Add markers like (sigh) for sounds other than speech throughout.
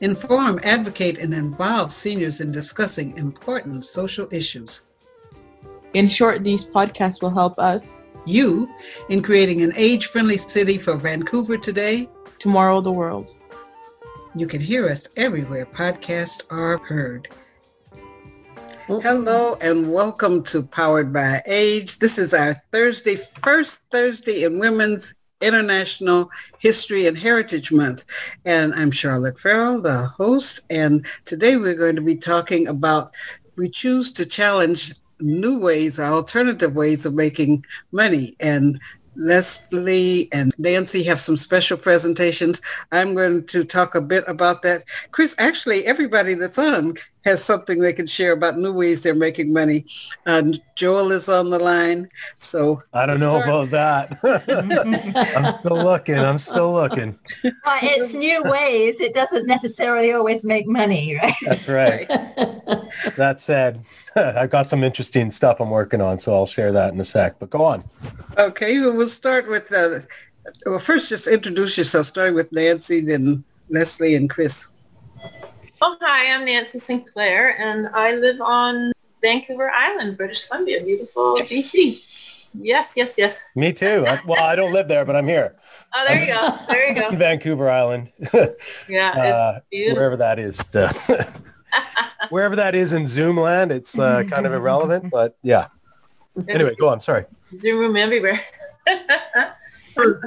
inform, advocate, and involve seniors in discussing important social issues. In short, these podcasts will help us, you, in creating an age friendly city for Vancouver today, tomorrow, the world. You can hear us everywhere podcasts are heard. Oh. Hello and welcome to Powered by Age. This is our Thursday, first Thursday in Women's International History and Heritage Month. And I'm Charlotte Farrell, the host. And today we're going to be talking about we choose to challenge new ways, alternative ways of making money. And Leslie and Nancy have some special presentations. I'm going to talk a bit about that. Chris, actually, everybody that's on has something they can share about new ways they're making money. Uh, Joel is on the line, so I don't know about that. (laughs) I'm still looking. I'm still looking. Well, it's new ways. It doesn't necessarily always make money, right? That's right. (laughs) that said, (laughs) I've got some interesting stuff I'm working on, so I'll share that in a sec. But go on. Okay, well, we'll start with. Uh, well, first, just introduce yourself, starting with Nancy, then Leslie and Chris. Oh, hi, I'm Nancy Sinclair, and I live on Vancouver Island, British Columbia, beautiful BC. Yes, yes, yes. Me too. I, well, I don't live there, but I'm here. (laughs) Oh, there you go. There you go. (laughs) Vancouver Island. (laughs) yeah, uh, wherever that is. wherever that is in Zoom land, it's uh, kind of irrelevant, but yeah. Anyway, go on. Sorry. Zoom room everywhere.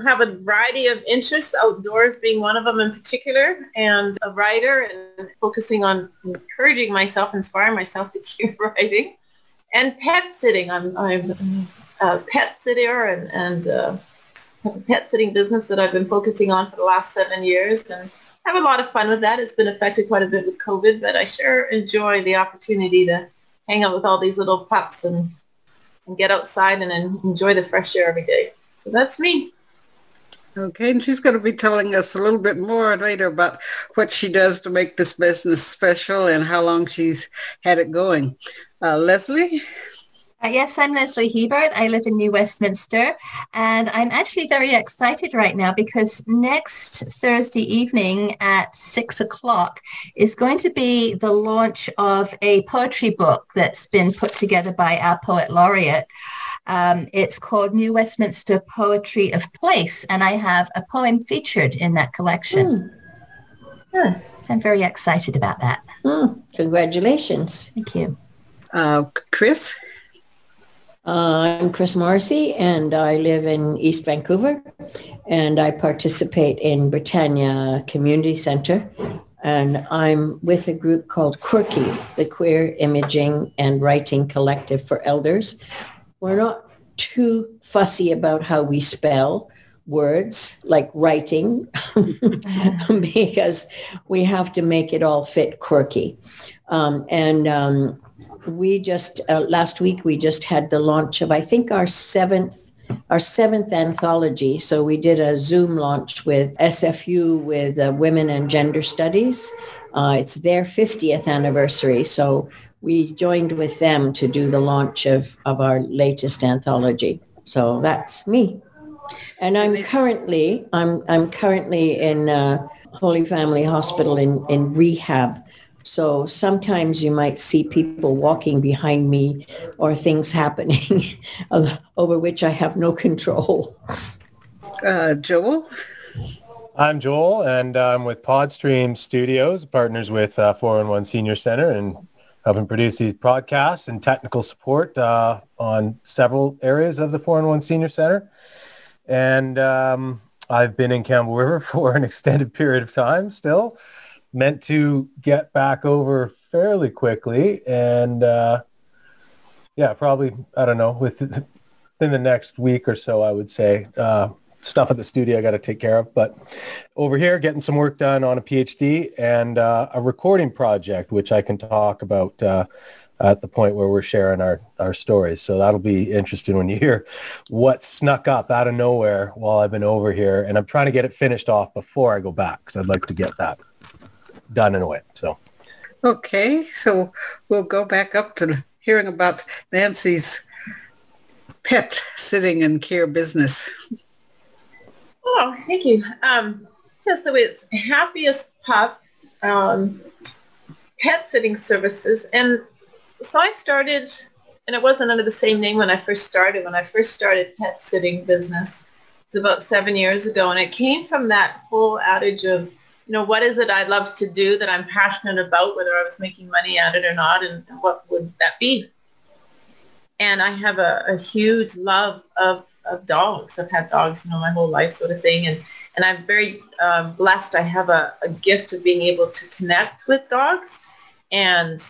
Have a variety of interests, outdoors being one of them in particular, and a writer and focusing on encouraging myself, inspiring myself to (laughs) keep writing, and pet sitting. I'm, I'm a pet sitter and, and uh, have a pet sitting business that I've been focusing on for the last seven years and have a lot of fun with that. It's been affected quite a bit with COVID, but I sure enjoy the opportunity to hang out with all these little pups and, and get outside and enjoy the fresh air every day. So that's me. Okay, and she's going to be telling us a little bit more later about what she does to make this business special and how long she's had it going. Uh, Leslie? Uh, yes, I'm Leslie Hebert. I live in New Westminster, and I'm actually very excited right now because next Thursday evening at six o'clock is going to be the launch of a poetry book that's been put together by our poet laureate. Um, it's called New Westminster Poetry of Place, and I have a poem featured in that collection. Mm. Yes. So I'm very excited about that. Mm. Congratulations. Thank you. Uh, Chris? Uh, I'm Chris Morrissey, and I live in East Vancouver, and I participate in Britannia Community Center, and I'm with a group called Quirk-e, the Queer Imaging and Riting Kollective for Elders. We're not too fussy about how we spell words like writing (laughs) because we have to make it all fit quirky. Um, and um, we just uh, last week we just had the launch of I think our seventh our seventh anthology. So we did a Zoom launch with SFU with uh, Women and Gender Studies. Uh, it's their 50th anniversary. So we joined with them to do the launch of, of our latest anthology. So that's me. And I'm currently I'm I'm currently in uh, Holy Family Hospital in, in rehab so sometimes you might see people walking behind me or things happening (laughs) over which I have no control. Uh, Joel? I'm Joel, and I'm with Podstream Studios, partners with uh, 411 Senior Center, and helping produce these podcasts and technical support uh, on several areas of the 411 Senior Center. And um, I've been in Campbell River (laughs) for an extended period of time still meant to get back over fairly quickly. And uh, yeah, probably, I don't know, within (laughs) the next week or so, I would say, uh, stuff at the studio I got to take care of. But over here, getting some work done on a PhD and uh, a recording project, which I can talk about uh, at the point where we're sharing our, our stories. So that'll be interesting when you hear what snuck up out of nowhere while I've been over here. And I'm trying to get it finished off before I go back because I'd like to get that done in a way. So. Okay, so we'll go back up to hearing about Nancy's pet sitting and care business. Oh, thank you. Um, yeah, so it's Happiest Pup um, Pet Sitting Services. And so I started, and it wasn't under the same name when I first started. When I first started pet sitting business, it's about seven years ago. And it came from that whole adage of, you know, what is it I'd love to do that I'm passionate about, whether I was making money at it or not, and what would that be? And I have a, a huge love of, of dogs. I've had dogs, you know, my whole life sort of thing. And, and I'm very um, blessed. I have a, a gift of being able to connect with dogs and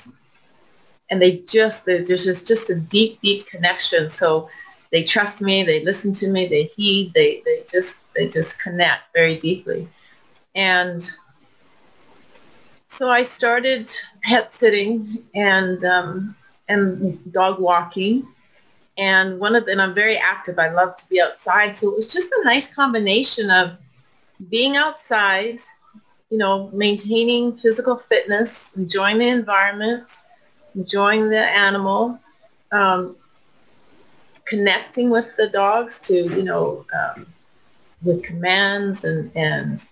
and they just there's just just a deep deep connection so they trust me they listen to me they heed they they just they just connect very deeply and so i started pet sitting and um, and dog walking. And one of the, and i'm very active. I love to be outside. So it was just a nice combination of being outside you know maintaining physical fitness enjoying the environment enjoying the animal, um, connecting with the dogs to, you know, um, with commands and, and,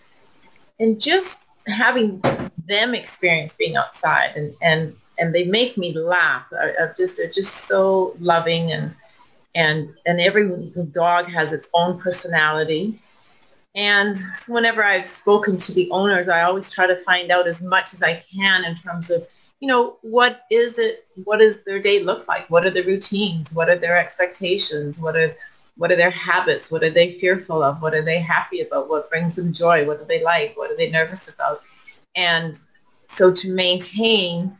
and just having them experience being outside and, and, and they make me laugh. I, just, they're just so loving and, and, and every dog has its own personality. And whenever I've spoken to the owners, I always try to find out as much as I can in terms of you know, what is it, what does their day look like? What are the routines? What are their expectations? What are, what are their habits? What are they fearful of? What are they happy about? What brings them joy? What do they like? What are they nervous about? And so to maintain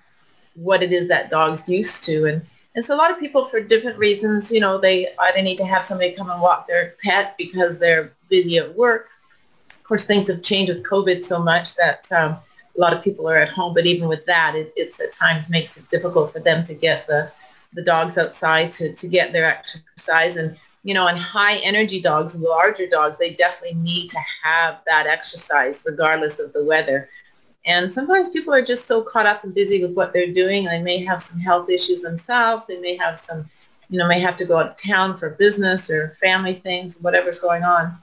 what it is that dog's used to. And, and so a lot of people for different reasons, you know, they either need to have somebody come and walk their pet because they're busy at work. Of course, things have changed with COVID so much that um, a lot of people are at home, but even with that, it, it's at times makes it difficult for them to get the, the dogs outside to, to get their exercise. And, you know, and high energy dogs, larger dogs, they definitely need to have that exercise regardless of the weather. And sometimes people are just so caught up and busy with what they're doing. They may have some health issues themselves. They may have some, you know, may have to go out of town for business or family things, whatever's going on.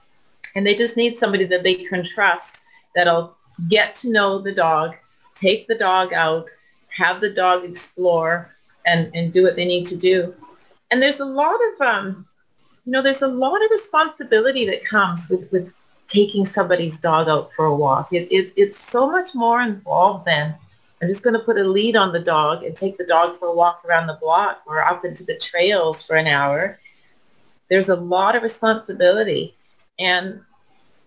And they just need somebody that they can trust that'll get to know the dog, take the dog out, have the dog explore and, and do what they need to do. And there's a lot of, um, you know, there's a lot of responsibility that comes with, with taking somebody's dog out for a walk. It, it, it's so much more involved than I'm just going to put a lead on the dog and take the dog for a walk around the block or up into the trails for an hour. There's a lot of responsibility. And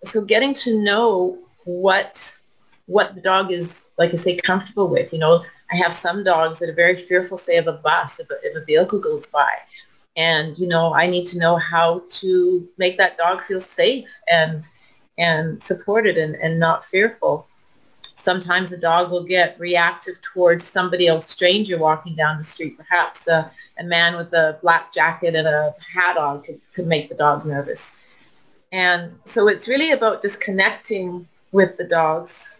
so getting to know what what the dog is, like I say, comfortable with. You know, I have some dogs that are very fearful, say, of a bus, if a, if a vehicle goes by. And, you know, I need to know how to make that dog feel safe and and supported and, and not fearful. Sometimes the dog will get reactive towards somebody else, stranger walking down the street. Perhaps a, a man with a black jacket and a hat on could, could make the dog nervous. And so it's really about just connecting with the dogs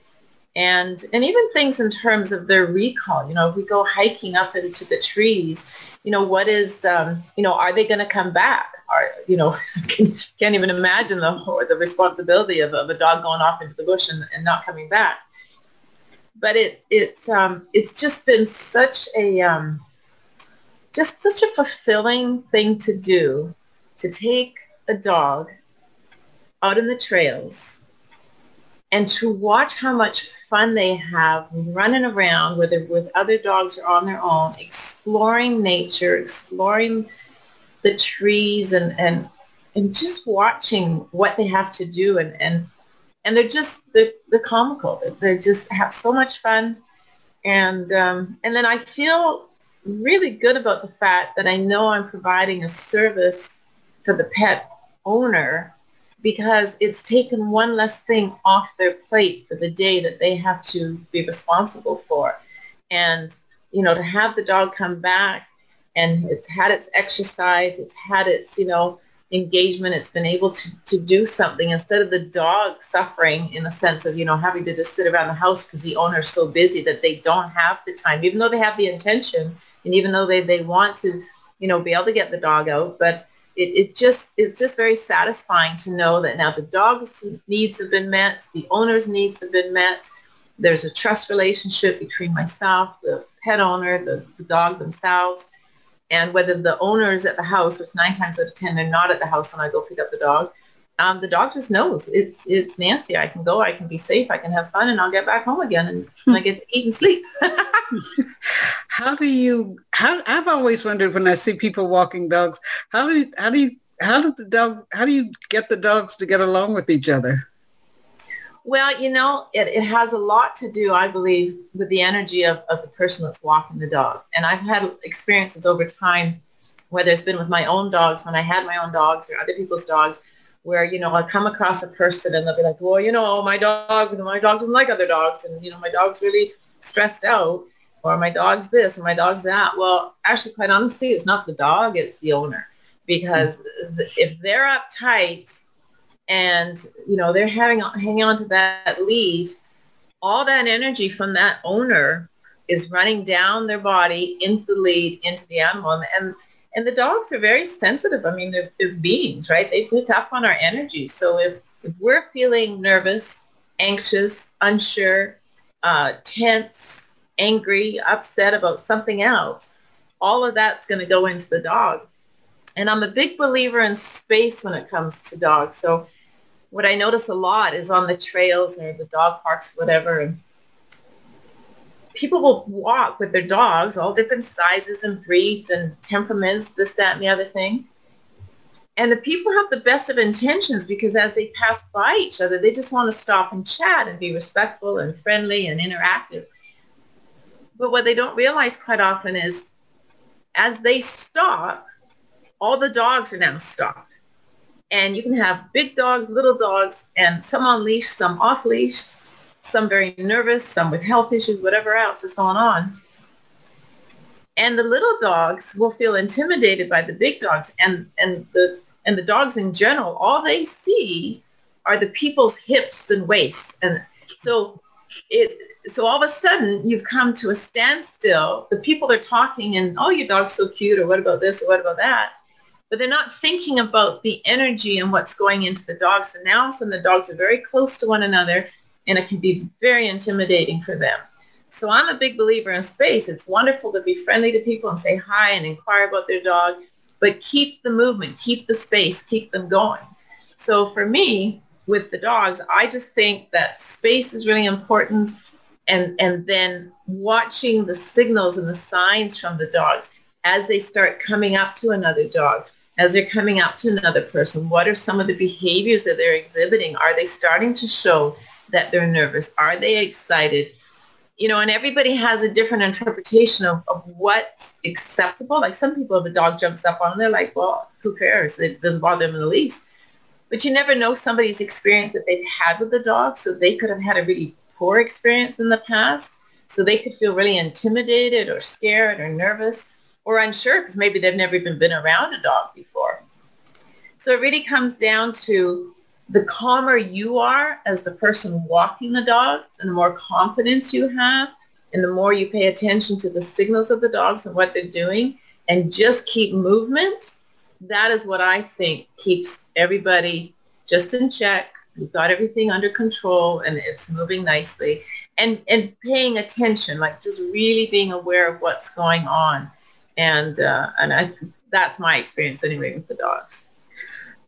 and and even things in terms of their recall you know if we go hiking up into the trees you know what is um, you know are they going to come back? Are you know (laughs) can't even imagine the the responsibility of, of a dog going off into the bush and, and not coming back. But it's it's um it's just been such a um just such a fulfilling thing to do to take a dog out in the trails and to watch how much fun they have running around, whether with other dogs or on their own, exploring nature, exploring the trees and, and, and just watching what they have to do. And, and, and they're just, they're, they're comical. They just have so much fun. And, um, and then I feel really good about the fact that I know I'm providing a service for the pet owner because it's taken one less thing off their plate for the day that they have to be responsible for. And, you know, to have the dog come back and it's had its exercise, it's had its, you know, engagement, it's been able to, to do something instead of the dog suffering in the sense of, you know, having to just sit around the house because the owner's so busy that they don't have the time, even though they have the intention and even though they, they want to, you know, be able to get the dog out. But it, it just it's just very satisfying to know that now the dog's needs have been met, the owner's needs have been met. There's a trust relationship between myself, the pet owner, the, the dog themselves, and whether the owner is at the house, which nine times out of ten they're not at the house when I go pick up the dog, um, the dog just knows it's it's Nancy. I can go, I can be safe, I can have fun, and I'll get back home again, and, and I get to eat and sleep. (laughs) how do you? How I've always wondered when I see people walking dogs, how do you, how do you how do the dog how do you get the dogs to get along with each other? Well, you know, it, it has a lot to do, I believe, with the energy of, of the person that's walking the dog. And I've had experiences over time, whether it's been with my own dogs, when I had my own dogs or other people's dogs, where, you know, I'll come across a person and they'll be like, well, you know, my dog, my dog doesn't like other dogs. And, you know, my dog's really stressed out or my dog's this or my dog's that. Well, actually, quite honestly, it's not the dog, it's the owner. Because if they're uptight and, you know, they're having, hanging on to that lead, all that energy from that owner is running down their body into the lead, into the animal. And and the dogs are very sensitive. I mean, they're, they're beings, right? They pick up on our energy. So if, if we're feeling nervous, anxious, unsure, uh, tense, angry, upset about something else, all of that's going to go into the dog. And I'm a big believer in space when it comes to dogs. So what I notice a lot is on the trails or the dog parks, whatever, and people will walk with their dogs, all different sizes and breeds and temperaments, this, that, and the other thing. And the people have the best of intentions because as they pass by each other, they just want to stop and chat and be respectful and friendly and interactive. But what they don't realize quite often is as they stop, all the dogs are now stopped. And you can have big dogs, little dogs, and some on leash, some off leash some very nervous, some with health issues, whatever else is going on. And the little dogs will feel intimidated by the big dogs and, and the and the dogs in general, all they see are the people's hips and waists. And so it so all of a sudden you've come to a standstill. The people are talking and oh your dog's so cute or what about this or what about that? But they're not thinking about the energy and what's going into the dogs. So now some of the dogs are very close to one another and it can be very intimidating for them. So I'm a big believer in space. It's wonderful to be friendly to people and say hi and inquire about their dog, but keep the movement, keep the space, keep them going. So for me, with the dogs, I just think that space is really important and, and then watching the signals and the signs from the dogs as they start coming up to another dog, as they're coming up to another person. What are some of the behaviors that they're exhibiting? Are they starting to show that they're nervous? Are they excited? You know, and everybody has a different interpretation of, of what's acceptable. Like some people, if a dog jumps up on them, they're like, well, who cares? It doesn't bother them in the least. But you never know somebody's experience that they've had with the dog. So they could have had a really poor experience in the past. So they could feel really intimidated or scared or nervous or unsure because maybe they've never even been around a dog before. So it really comes down to the calmer you are as the person walking the dogs and the more confidence you have and the more you pay attention to the signals of the dogs and what they're doing and just keep movement, that is what I think keeps everybody just in check. You've got everything under control and it's moving nicely. And, and paying attention, like just really being aware of what's going on. And, uh, and I, that's my experience anyway with the dogs.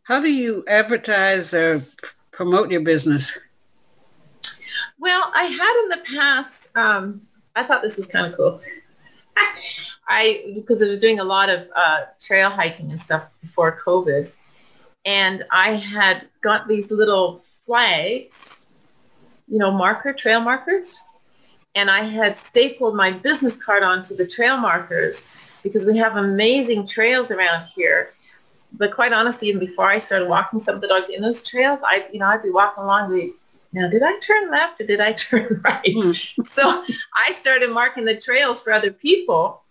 How do you advertise or promote your business? Well, I had in the past, um, I thought this was kind of cool. (laughs) I, because I was doing a lot of uh, trail hiking and stuff before COVID. And I had got these little flags, you know, marker, trail markers. And I had stapled my business card onto the trail markers because we have amazing trails around here but quite honestly, even before I started walking some of the dogs in those trails, I, you know, I'd be walking along, be, now did I turn left or did I (laughs) turn right? Mm. so I started marking the trails for other people.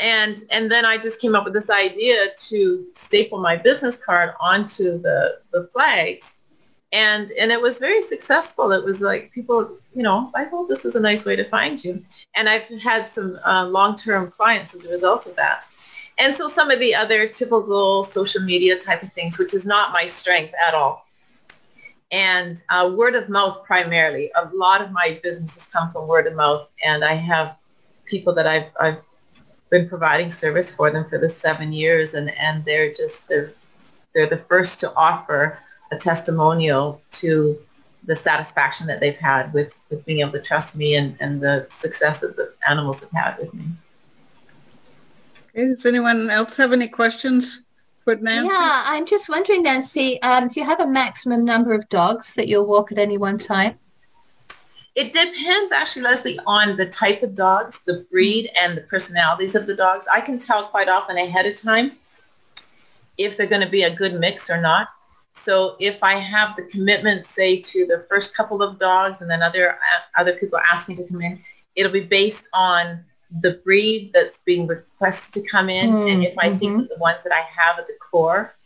And, and then I just came up with this idea to staple my business card onto the, the flags. And, and it was very successful. It was like people, you know, I thought this was a nice way to find you. And I've had some uh, long-term clients as a result of that and so some of the other typical social media type of things, which is not my strength at all. And uh, word of mouth primarily. A lot of my businesses come from word of mouth, and I have people that I've, I've been providing service for them for the seven years, and, and they're just they're, they're the first to offer a testimonial to the satisfaction that they've had with, with being able to trust me and, and the success that the animals have had with me. Okay, does anyone else have any questions for Nancy? Yeah, I'm just wondering, Nancy, um, do you have a maximum number of dogs that you'll walk at any one time? It depends actually, Leslie, on the type of dogs, the breed, and the personalities of the dogs. I can tell quite often ahead of time if they're going to be a good mix or not. So if I have the commitment, say, to the first couple of dogs and then other other people ask me to come in, it'll be based on the breed that's being requested to come in mm, and if I mm-hmm. think that the ones that I have at the core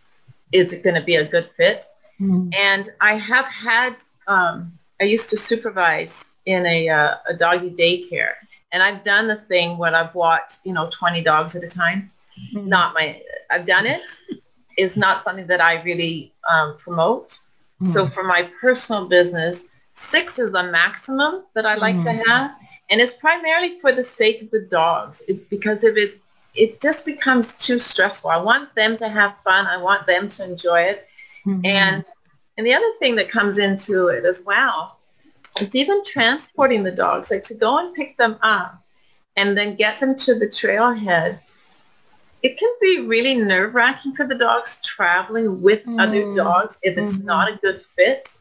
is it going to be a good fit. Mm. And I have had, um, I used to supervise in a, uh, a doggy daycare and I've done the thing when I've watched, you know, 20 dogs at a time. Mm. Not my, I've done it. It's not something that I really um, promote. Mm. So for my personal business, six is the maximum that I like to mm. have and it's primarily for the sake of the dogs it, because if it it just becomes too stressful. I want them to have fun. I want them to enjoy it. Mm-hmm. And and the other thing that comes into it as well is even transporting the dogs, like to go and pick them up and then get them to the trailhead. It can be really nerve-wracking for the dogs traveling with mm-hmm. other dogs if it's mm-hmm. not a good fit.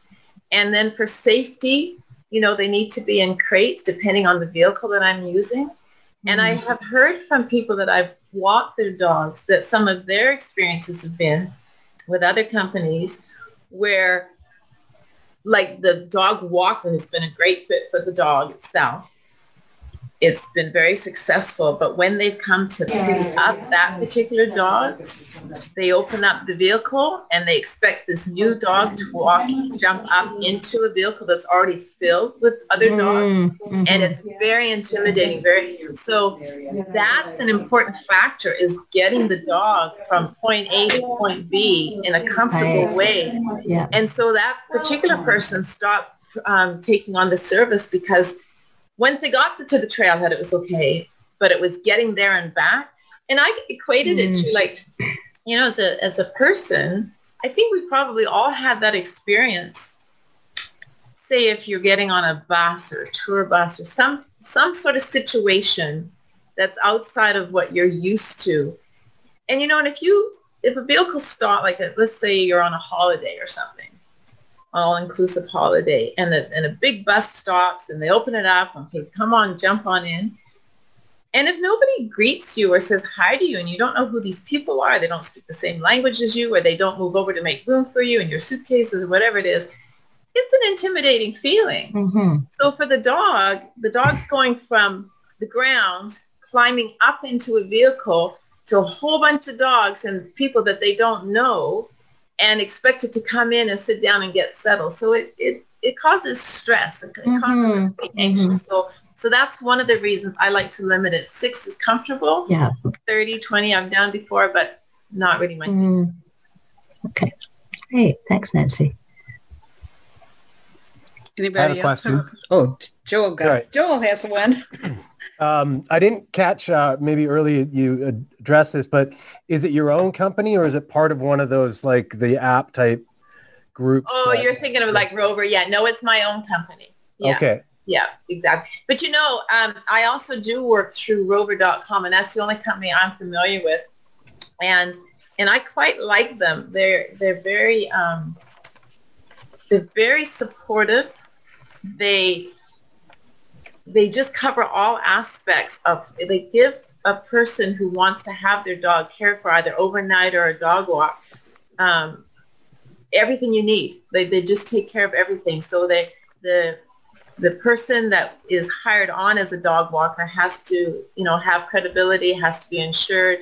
And then for safety, you know, they need to be in crates depending on the vehicle that I'm using. Mm-hmm. And I mm-hmm. have heard from people that I've walked their dogs that some of their experiences have been with other companies where like the dog walker has been a great fit for the dog itself it's been very successful. But when they've come to pick up that particular dog, they open up the vehicle and they expect this new dog to walk, jump up into a vehicle that's already filled with other dogs. Mm-hmm. And it's very intimidating. Very so that's an important factor is getting the dog from point A to point B in a comfortable way. Yeah. And so that particular person stopped um, taking on the service because once they got to the trailhead, it was okay, but it was getting there and back. And I equated mm. it to mm. like, you know, as a, as a person, I think we probably all had that experience. Say if you're getting on a bus or a tour bus or some, some sort of situation that's outside of what you're used to. And, you know, and if you, if a vehicle stop, like a, let's say you're on a holiday or something, all-inclusive holiday. And, the, and a big bus stops and they open it up and okay come on jump on in. And if nobody greets you or says hi to you and you don't know who these people are they don't speak the same language as you or they don't move over to make room for you in your suitcases or whatever it is it's an intimidating feeling. Mm-hmm. so for the dog the dog's going from the ground climbing up into a vehicle to a whole bunch of dogs and people that they don't know and expected to come in and sit down and get settled. So it, it, it causes stress. It mm-hmm. causes mm-hmm. anxious. Mm-hmm. So so that's one of the reasons I like to limit it. Six is comfortable. Yeah. 30, 20 I've done before, but not really my mm. Okay. Great. Thanks, Nancy. Anybody else? Question. Oh, Joel got right. Joel has one. (laughs) um, I didn't catch uh, maybe early you addressed this, but is it your own company or is it part of one of those like the app type groups? Oh, that, you're thinking of like Rover. Yeah, no, it's my own company. Yeah. Okay. Yeah, exactly. But you know, um, I also do work through rover.com and that's the only company I'm familiar with. And and I quite like them. They're they're very um, they're very supportive they they just cover all aspects of they give a person who wants to have their dog cared for either overnight or a dog walk um, everything you need. They, they just take care of everything. So they, the, the person that is hired on as a dog walker has to, you know, have credibility, has to be insured.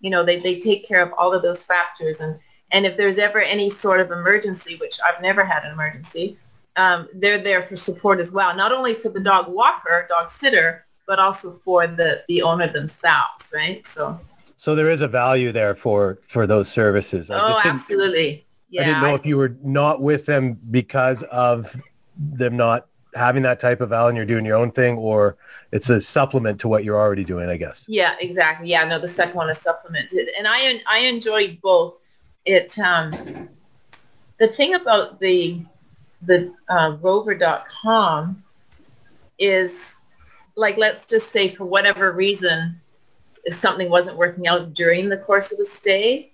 You know, they, they take care of all of those factors. And, and if there's ever any sort of emergency, which I've never had an emergency, um, they're there for support as well. Not only for the dog walker, dog sitter, but also for the, the owner themselves, right? So so there is a value there for for those services. Oh, absolutely. Yeah. I didn't know if you were not with them because of them not having that type of value and you're doing your own thing or it's a supplement to what you're already doing, I guess. Yeah, exactly. Yeah, no, the second one is supplemented. And I I enjoy both. It um the thing about the the uh, rover.com is like let's just say for whatever reason if something wasn't working out during the course of the stay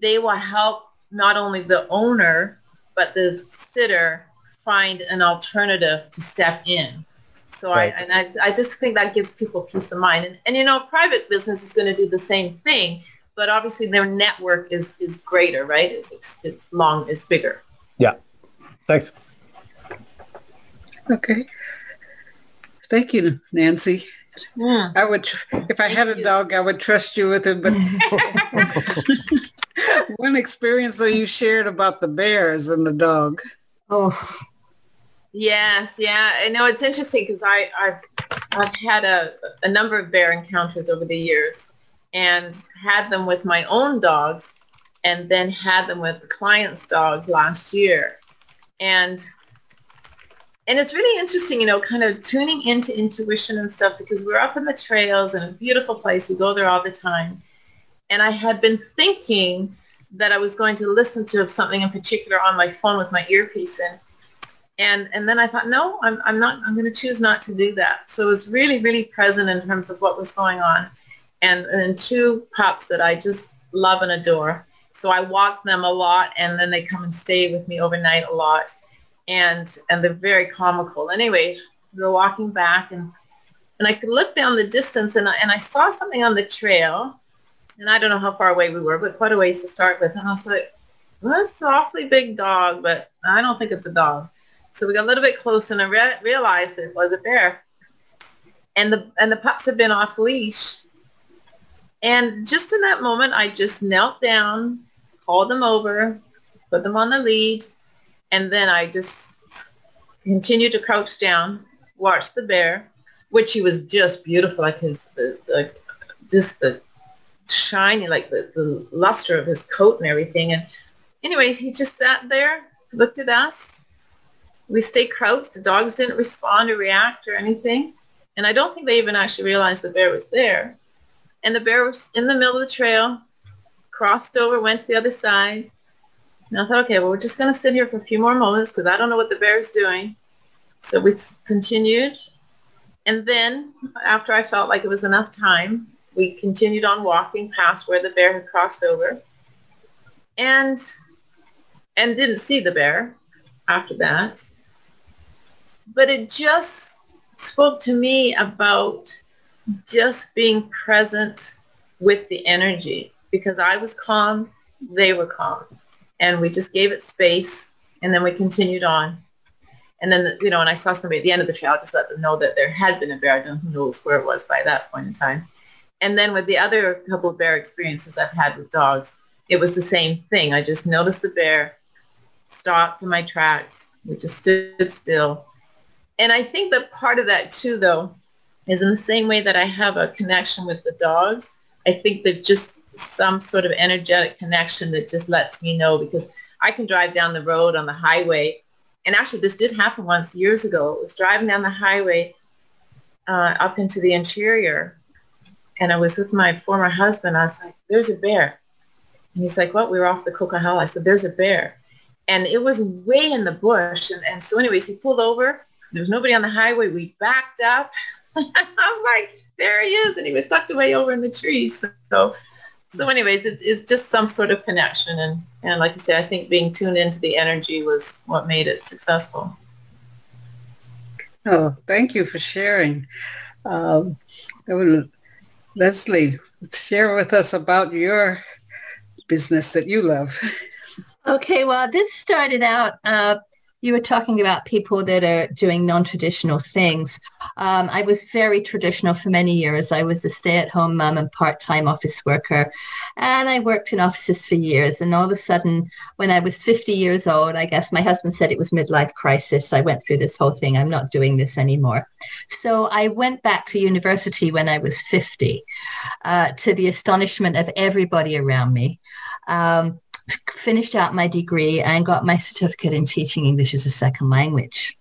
they will help not only the owner but the sitter find an alternative to step in. So right. I, and I, I just think that gives people peace of mind. And, and you know private business is going to do the same thing but obviously their network is is greater right? It's it's long it's bigger. Yeah thanks okay Thank you, Nancy. Yeah. I would, if I had a dog, I would trust you with it. But (laughs) one experience that you shared about the bears and the dog. Oh, yes, yeah. I know it's interesting because I I've I've had a a number of bear encounters over the years, and had them with my own dogs, and then had them with the clients' dogs last year, and and it's really interesting, you know, kind of tuning into intuition and stuff because we're up in the trails in a beautiful place. We go there all the time. And I had been thinking that I was going to listen to something in particular on my phone with my earpiece in. And, and then I thought, no, I'm, I'm not, I'm going to choose not to do that. So it was really, really present in terms of what was going on. And, and two pops that I just love and adore. So I walk them a lot and then they come and stay with me overnight a lot and and they're very comical. Anyway, we were walking back and and I could look down the distance and I, and I saw something on the trail and I don't know how far away we were, but quite a ways to start with. And I was like, well, that's an awfully big dog, but I don't think it's a dog. So we got a little bit closer and I re- realized it was a bear. And the and the pups had been off leash. And just in that moment, I just knelt down, called them over, put them on the lead, and then I just continued to crouch down, watch the bear, which he was just beautiful, like his, the, the just the shiny, like the, the luster of his coat and everything. And anyways, he just sat there, looked at us. We stayed crouched. The dogs didn't respond or react or anything. And I don't think they even actually realized the bear was there. And the bear was in the middle of the trail, crossed over, went to the other side, and I thought, okay, well, we're just going to sit here for a few more moments because I don't know what the bear is doing. So we continued. And then after I felt like it was enough time, we continued on walking past where the bear had crossed over and and didn't see the bear after that. But it just spoke to me about just being present with the energy because I was calm, they were calm and we just gave it space and then we continued on. And then, you know, and I saw somebody at the end of the trail, just let them know that there had been a bear. I don't who knows where it was by that point in time. And then with the other couple of bear experiences I've had with dogs, it was the same thing. I just noticed the bear, stopped in my tracks. We just stood still. And I think that part of that too, though, is in the same way that I have a connection with the dogs. I think that just some sort of energetic connection that just lets me know because I can drive down the road on the highway. And actually, this did happen once years ago. I was driving down the highway uh, up into the interior, and I was with my former husband. I was like, there's a bear. And he's like, what? We were off the Coquihalla. I said, there's a bear. And it was way in the bush. And, and so anyways, he pulled over. There was nobody on the highway. We backed up. (laughs) I was like, there he is. And he was tucked away over in the trees. So so anyways, it's, it's just some sort of connection. And, and like I say, I think being tuned into the energy was what made it successful. Oh, thank you for sharing. Um, Leslie, share with us about your business that you love. Okay, well, this started out uh, you were talking about people that are doing non-traditional things. Um, I was very traditional for many years. I was a stay-at-home mom and part-time office worker, and I worked in offices for years. And all of a sudden, when I was 50 years old, I guess my husband said it was midlife crisis. I went through this whole thing. I'm not doing this anymore. So I went back to university when I was 50, uh, to the astonishment of everybody around me. Um, finished out my degree and got my certificate in teaching English as a second language.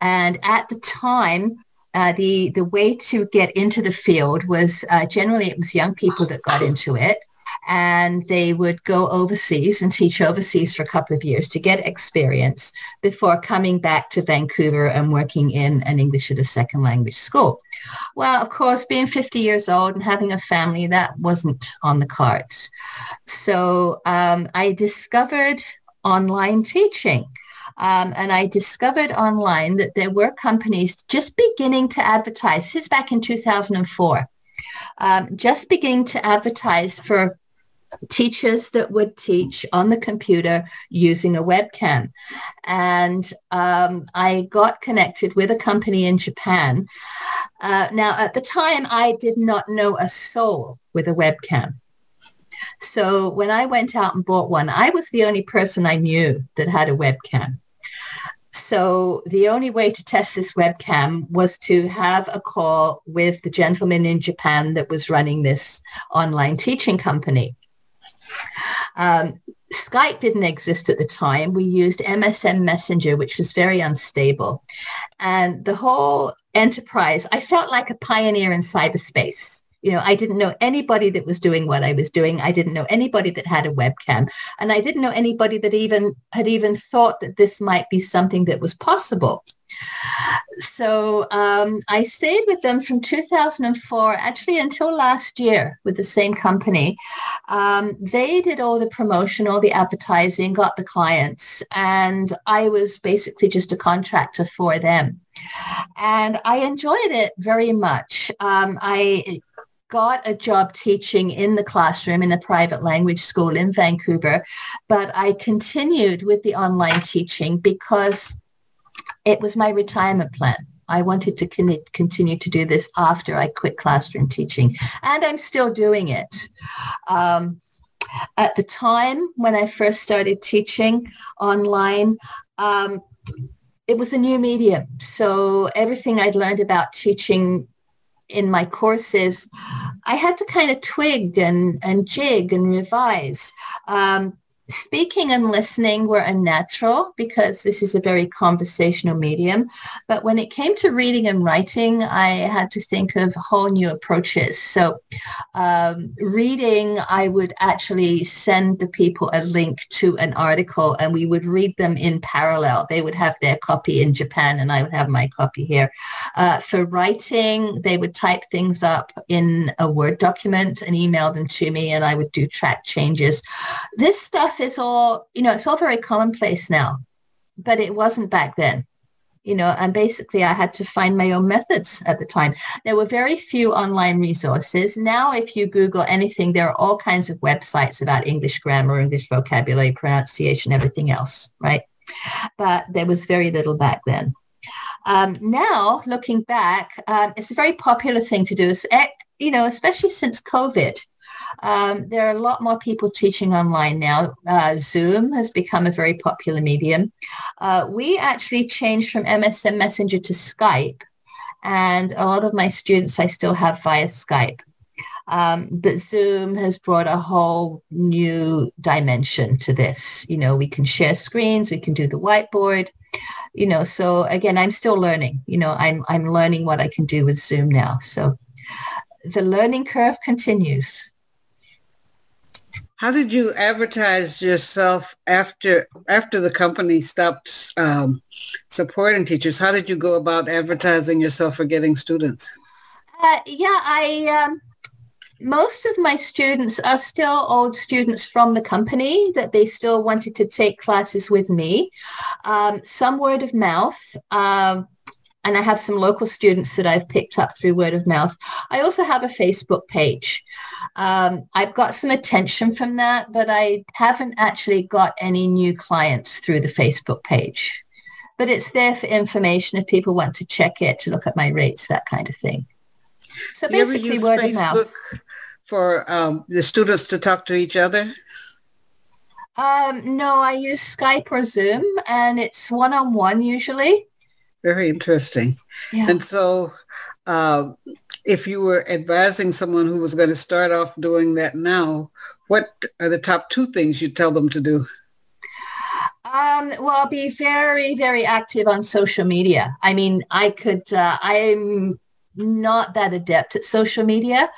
And at the time, uh, the the way to get into the field was uh, generally it was young people that got into it and they would go overseas and teach overseas for a couple of years to get experience before coming back to Vancouver and working in an English as a second language school. Well, of course, being 50 years old and having a family, that wasn't on the cards. So um, I discovered online teaching. Um, and I discovered online that there were companies just beginning to advertise. This is back in 2004 um, just beginning to advertise for teachers that would teach on the computer using a webcam. And um, I got connected with a company in Japan. Uh, now, at the time, I did not know a soul with a webcam. So when I went out and bought one, I was the only person I knew that had a webcam. So the only way to test this webcam was to have a call with the gentleman in Japan that was running this online teaching company. Um, Skype didn't exist at the time. We used MSN Messenger, which was very unstable. And the whole enterprise, I felt like a pioneer in cyberspace you know, I didn't know anybody that was doing what I was doing. I didn't know anybody that had a webcam. And I didn't know anybody that even had even thought that this might be something that was possible. So um, I stayed with them from 2004, actually until last year with the same company. Um, they did all the promotion, all the advertising, got the clients, and I was basically just a contractor for them. And I enjoyed it very much. Um, I got a job teaching in the classroom in a private language school in Vancouver, but I continued with the online teaching because it was my retirement plan. I wanted to con- continue to do this after I quit classroom teaching, and I'm still doing it. Um, at the time when I first started teaching online, um, it was a new medium. So everything I'd learned about teaching in my courses, I had to kind of twig and, and jig and revise. Um, speaking and listening were unnatural because this is a very conversational medium. But when it came to reading and writing, I had to think of whole new approaches. So um, reading, I would actually send the people a link to an article and we would read them in parallel. They would have their copy in Japan and I would have my copy here. Uh, for writing, they would type things up in a Word document and email them to me and I would do track changes. This stuff is all, you know, it's all very commonplace now, but it wasn't back then. You know, and basically I had to find my own methods at the time. There were very few online resources. Now, if you Google anything, there are all kinds of websites about English grammar, English vocabulary, pronunciation, everything else, right? But there was very little back then. Um, now, looking back, um, it's a very popular thing to do. You know, especially since COVID. Um, there are a lot more people teaching online now. Uh, Zoom has become a very popular medium. Uh, we actually changed from MSN Messenger to Skype, and a lot of my students I still have via Skype. Um, but Zoom has brought a whole new dimension to this. You know, we can share screens, we can do the whiteboard, you know, so again, I'm still learning, you know, I'm, I'm learning what I can do with Zoom now. So the learning curve continues. How did you advertise yourself after after the company stopped um, supporting teachers? How did you go about advertising yourself for getting students? Uh, yeah, I um, most of my students are still old students from the company that they still wanted to take classes with me. Um, some word of mouth. Um, and I have some local students that I've picked up through word of mouth. I also have a Facebook page. Um, I've got some attention from that, but I haven't actually got any new clients through the Facebook page. But it's there for information if people want to check it, to look at my rates, that kind of thing. So basically, word Facebook of mouth. For um, the students to talk to each other? Um, no, I use Skype or Zoom, and it's one-on-one usually. Very interesting. Yeah. And so uh, if you were advising someone who was going to start off doing that now, what are the top two things you tell them to do? Um, well, be very, very active on social media. I mean, I could, uh, I'm not that adept at social media.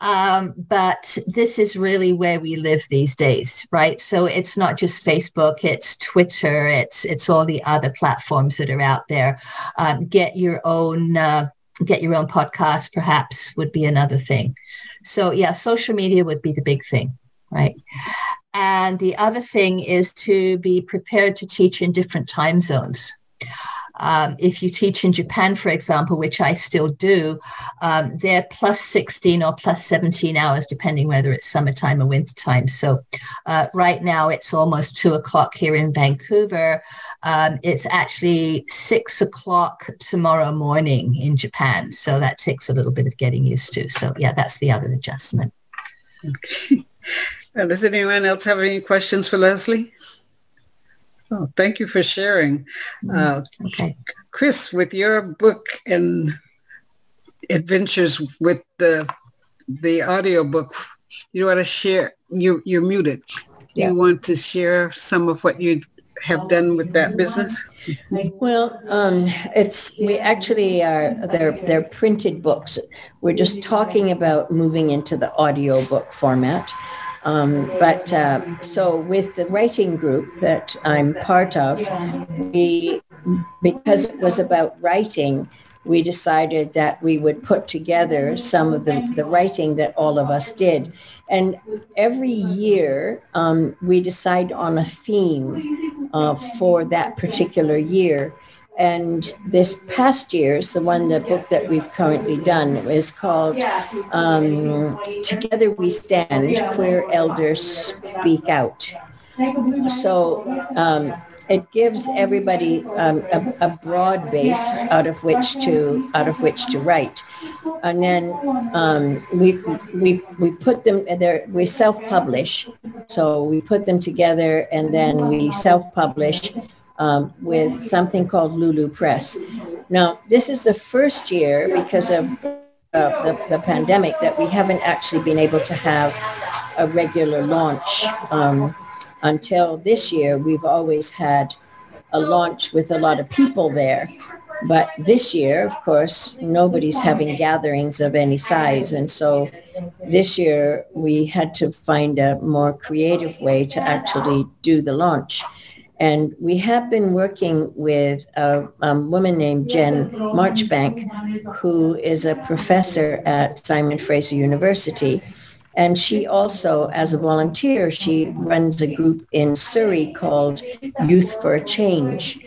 Um, but this is really where we live these days, right? So it's not just Facebook, it's Twitter, it's it's all the other platforms that are out there. Um, get your own uh, get your own podcast, perhaps would be another thing. So yeah, social media would be the big thing, right? And the other thing is to be prepared to teach in different time zones. Um, if you teach in Japan, for example, which I still do, um, they're plus 16 or plus 17 hours, depending whether it's summertime or wintertime. So uh, right now it's almost two o'clock here in Vancouver. Um, it's actually six o'clock tomorrow morning in Japan. So that takes a little bit of getting used to. So yeah, that's the other adjustment. Okay. (laughs) Well, does anyone else have any questions for Leslie? Oh, thank you for sharing. Mm-hmm. Uh, okay. Chris, with your book and adventures with the the audio book, you want to share, you, you're muted. Yeah. You want to share some of what you have done with that business? Well, um, it's we actually are they're they're printed books. We're just talking about moving into the audio book format. Um, but uh, so with the writing group that I'm part of, we, because it was about writing, we decided that we would put together some of the, the writing that all of us did. And every year um, we decide on a theme uh, for that particular year. And this past year's, the one, the book that we've currently done is called um, Together We Stand, Queer Elders Speak Out. So um, it gives everybody um, a, a, broad base out of which to out of which to write, and then um, we we we put them there. We self-publish, so we put them together, and then we self-publish um, with something called Lulu Press. Now, this is the first year because of uh, the, the pandemic that we haven't actually been able to have a regular launch. Um, until this year, we've always had a launch with a lot of people there. But this year, of course, nobody's having gatherings of any size. And so this year we had to find a more creative way to actually do the launch. And we have been working with a, a woman named Jen Marchbank, who is a professor at Simon Fraser University. And she also, as a volunteer, she runs a group in Surrey called Youth for a Change.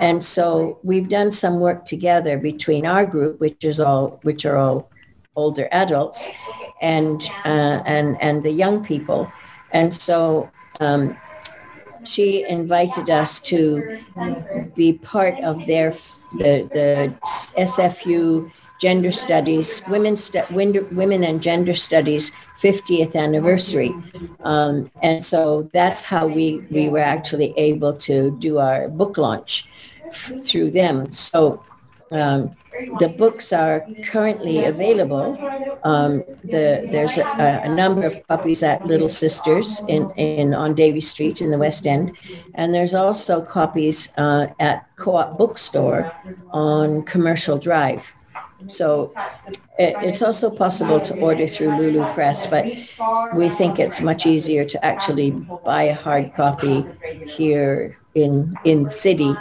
And so we've done some work together between our group, which is all, which are all older adults, and uh, and and the young people. And so um, she invited us to be part of their the the SFU Gender Studies Women Women and Gender Studies 50th anniversary, um, and so that's how we we were actually able to do our book launch f- through them. So. Um, the books are currently available. Um, the, there's a, a, number of copies at Little Sisters in, in on Davie Street in the West End, and there's also copies uh, at Co-op Bookstore on Commercial Drive. So it, it's also possible to order through Lulu Press, but we think it's much easier to actually buy a hard copy here in in the city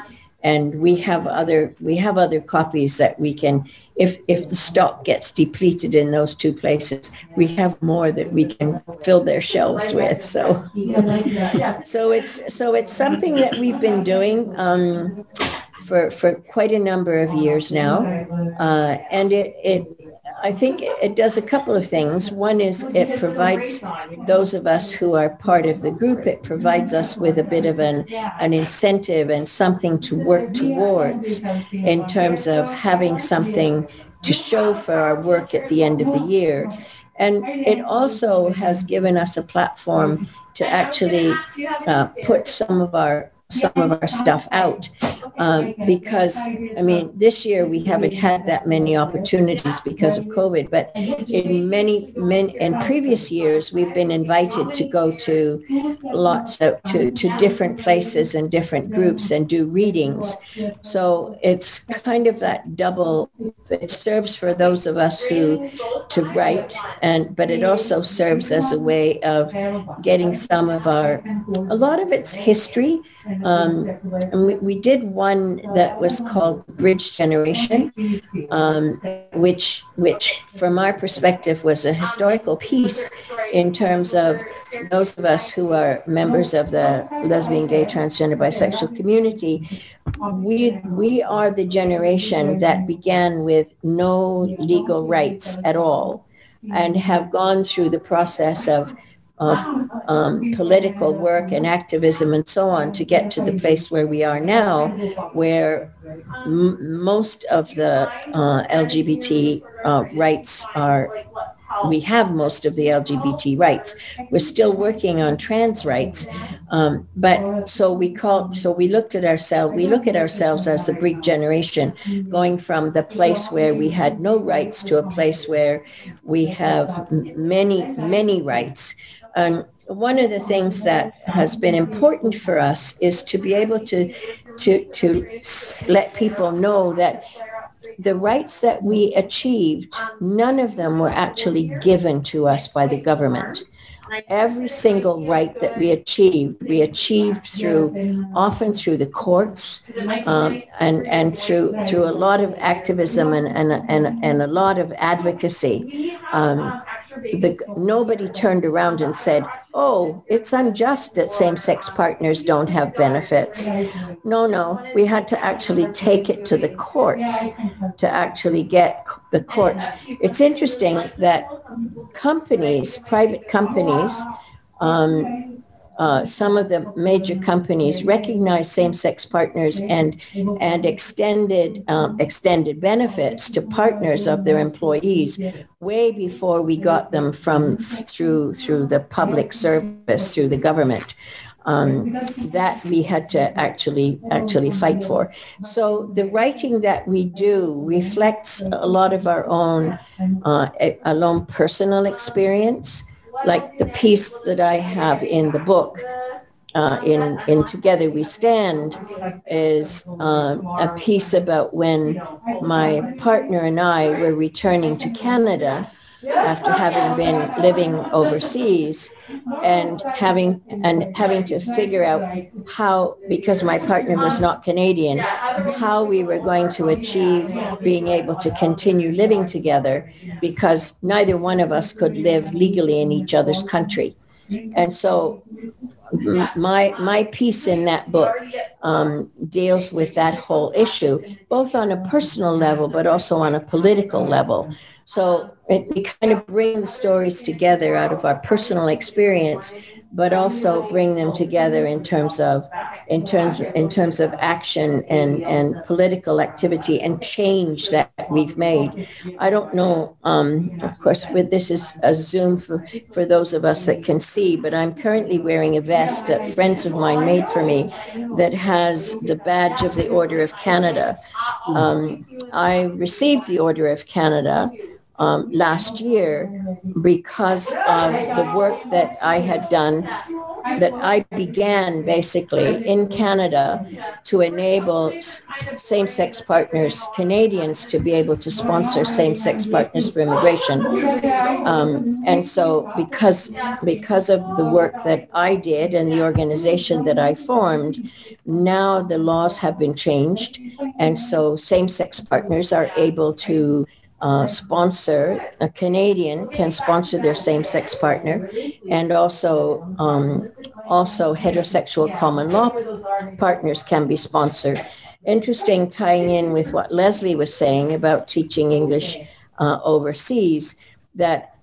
and we have other we have other copies that we can if if the stock gets depleted in those two places we have more that we can fill their shelves with so so it's so it's something that we've been doing um, for, for quite a number of years now. Uh, and it, it, I think it does a couple of things. One is it provides those of us who are part of the group, it provides us with a bit of an, an incentive and something to work towards in terms of having something to show for our work at the end of the year. And it also has given us a platform to actually uh, put some of our some of our stuff out um, because I mean this year we haven't had that many opportunities because of COVID but in many many in previous years we've been invited to go to lots of to, to different places and different groups and do readings. So it's kind of that double it serves for those of us who to write and but it also serves as a way of getting some of our a lot of it's history um, and we, we, did one that was called Bridge Generation, um, which, which from our perspective was a historical piece in terms of those of us who are members of the lesbian, gay, transgender, bisexual community. We, we are the generation that began with no legal rights at all and have gone through the process of of um, political work and activism and so on to get to the place where we are now, where m- most of the uh, LGBT uh, rights are we have most of the LGBT rights. We're still working on trans rights, um, but so we call so we looked at ourselves. We look at ourselves as the Bridge generation, going from the place where we had no rights to a place where we have many many rights. And one of the things that has been important for us is to be able to to to let people know that the rights that we achieved, none of them were actually given to us by the government. Every single right that we achieved, we achieved through, often through the courts, um, and and through through a lot of activism and and and, and a lot of advocacy. Um, the, nobody turned around and said, oh, it's unjust that same-sex partners don't have benefits. No, no, we had to actually take it to the courts to actually get the courts. It's interesting that companies, private companies, um, uh, some of the major companies recognize same-sex partners and and extended um, extended benefits to partners of their employees way before we got them from through through the public service through the government. Um, that we had to actually actually fight for. So the writing that we do reflects a lot of our own uh, a, own personal experience like the piece that I have in the book, uh, in in Together We Stand, is uh, a piece about when my partner and I were returning to Canada after having been living overseas and having and having to figure out how because my partner was not Canadian how we were going to achieve being able to continue living together because neither one of us could live legally in each other's country. And so my my piece in that book um, deals with that whole issue, both on a personal level, but also on a political level. So it, we kind of bring the stories together out of our personal experience, but also bring them together in terms of in terms in terms of action and and political activity and change that we've made. I don't know. Um, of course, with this is a Zoom for for those of us that can see, but I'm currently wearing a vest that friends of mine made for me that has the badge of the Order of Canada. Um, I received the Order of Canada um, last year because of the work that I had done that I began basically in Canada to enable same-sex partners, Canadians, to be able to sponsor same-sex partners for immigration. Um, and so because, because of the work that I did and the organization that I formed, now the laws have been changed. And so same-sex partners are able to uh, sponsor, a Canadian can sponsor their same-sex partner, and also um, also heterosexual common law partners can be sponsored. Interesting tying in with what Leslie was saying about teaching English uh, overseas, that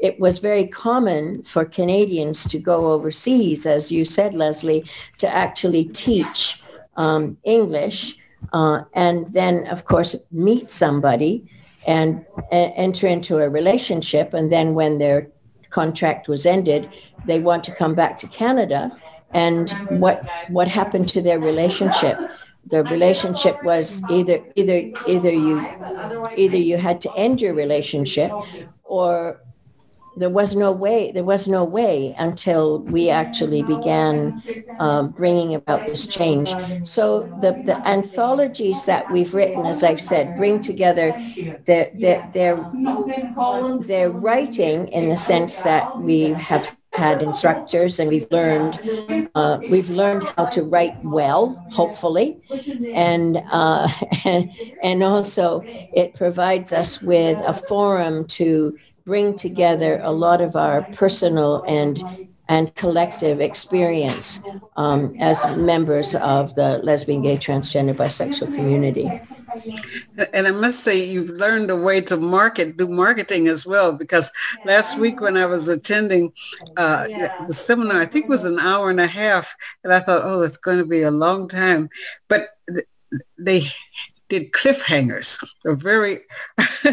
it was very common for Canadians to go overseas, as you said, Leslie, to actually teach um, English uh, and then, of course, meet somebody and enter into a relationship. And then when their contract was ended, they want to come back to Canada. And what what happened to their relationship? The relationship was either either either you either you had to end your relationship or there was no way there was no way until we actually began um, bringing about this change. So the, the anthologies that we've written as i've said bring together their, their, their, their writing in the sense that we have had instructors and we've learned uh, we've learned how to write well hopefully. And, uh, and (laughs) and also it provides us with a forum to bring together a lot of our personal and and collective experience um, as members of the lesbian, gay, transgender, bisexual community. And I must say, you've learned a way to market, do marketing as well. Because last week when I was attending uh, the seminar, I think it was an hour and a half, and I thought, oh, it's going to be a long time. But they did cliffhangers. They're very, (laughs)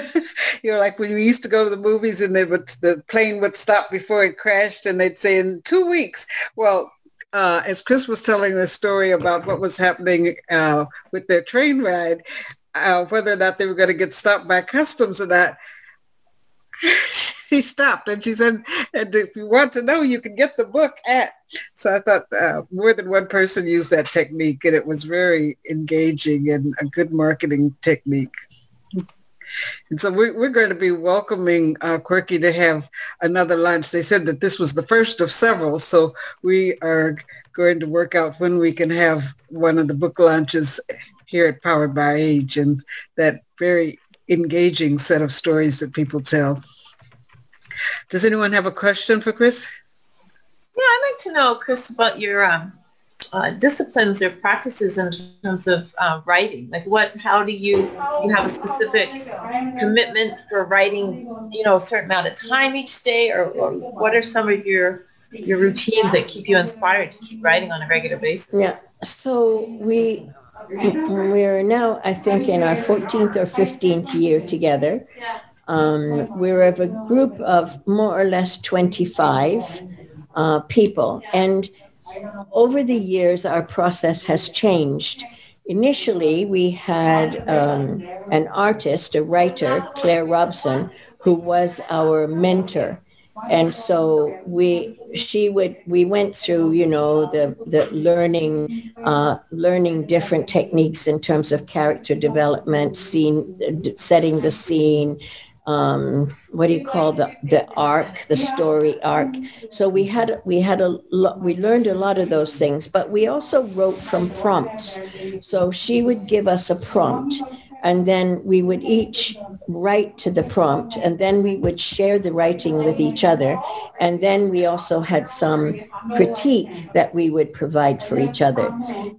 you know, like when we used to go to the movies and they would, the plane would stop before it crashed and they'd say in two weeks. Well, uh, as Chris was telling the story about what was happening uh, with their train ride, uh, whether or not they were going to get stopped by customs or not, (laughs) (laughs) she stopped and she said, and if you want to know, you can get the book at. So I thought uh, more than one person used that technique and it was very engaging and a good marketing technique. And so we, are going to be welcoming uh, Quirk-e to have another lunch. They said that this was the first of several, so we are going to work out when we can have one of the book launches here at Powered by Age and that very engaging set of stories that people tell. Does anyone have a question for Chris? Yeah, I'd like to know, Chris, about your um, uh, disciplines or practices in terms of uh, writing. Like, what? How do you you have a specific commitment for writing? You know, a certain amount of time each day, or, or what are some of your your routines that keep you inspired to keep writing on a regular basis? Yeah. So we we're now, I think, in our 14th or 15th year together. Um, we're of a group of more or less 25 uh, people. And over the years, our process has changed. Initially, we had um, an artist, a writer, Claire Robson, who was our mentor and so we she would we went through you know the the learning uh, learning different techniques in terms of character development scene setting the scene um, what do you call the the arc the story arc? So we had we had a we learned a lot of those things but we also wrote from prompts. So she would give us a prompt and then we would each write to the prompt and then we would share the writing with each other and then we also had some critique that we would provide for each other.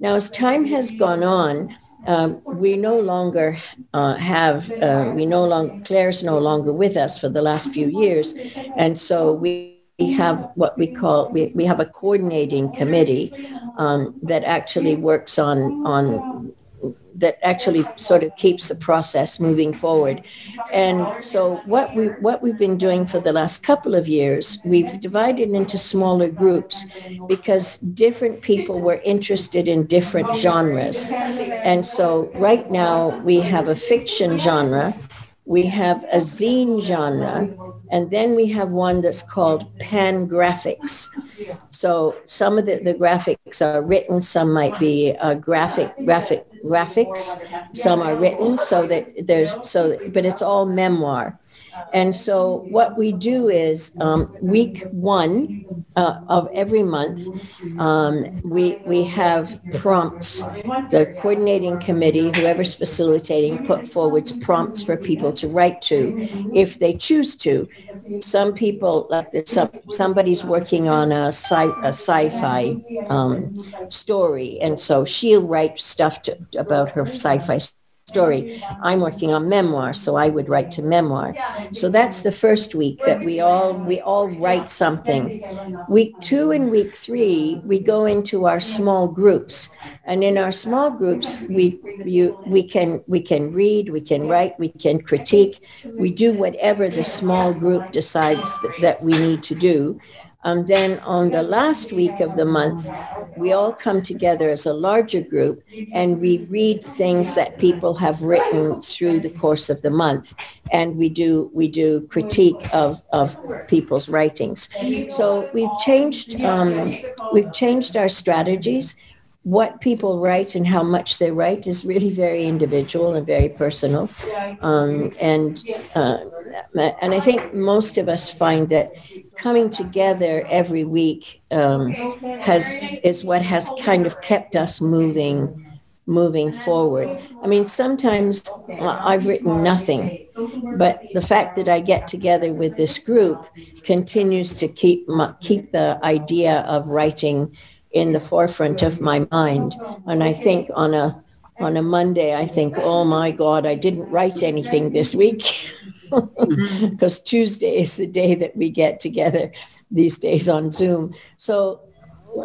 Now as time has gone on um, we no longer uh, have uh, we no longer claire's no longer with us for the last few years. And so we have what we call we, we have a coordinating committee um, that actually works on on that actually sort of keeps the process moving forward. And so what we what we've been doing for the last couple of years, we've divided into smaller groups because different people were interested in different genres. And so right now we have a fiction genre we have a zine genre, and then we have one that's called pan graphics. So some of the, the graphics are written, some might be uh, graphic graphic graphics, some are written so that there's so but it's all memoir. And so what we do is um, week one uh, of every month, um, we, we have prompts. The coordinating committee, whoever's facilitating, put forwards prompts for people to write to if they choose to. Some people, like there's some, somebody's working on a, sci, a sci-fi um, story, and so she'll write stuff to, about her sci-fi story. I'm working on memoir, so I would write to memoir. So that's the first week that we all we all write something. Week two and week three, we go into our small groups, and in our small groups, we you we can we can read, we can write, we can critique, we do whatever the small group decides that, that we need to do. And then on the last week of the month, we all come together as a larger group and we read things that people have written through the course of the month. And we do we do critique of, of people's writings. So we've changed um, we've changed our strategies what people write and how much they write is really very individual and very personal. Um, and uh, and I think most of us find that coming together every week um, has is what has kind of kept us moving moving forward. I mean, sometimes I've written nothing, but the fact that I get together with this group continues to keep my, keep the idea of writing in the forefront of my mind. And I think on a on a Monday, I think, oh my God, I didn't write anything this week. (laughs) Because Tuesday is the day that we get together these days on Zoom. So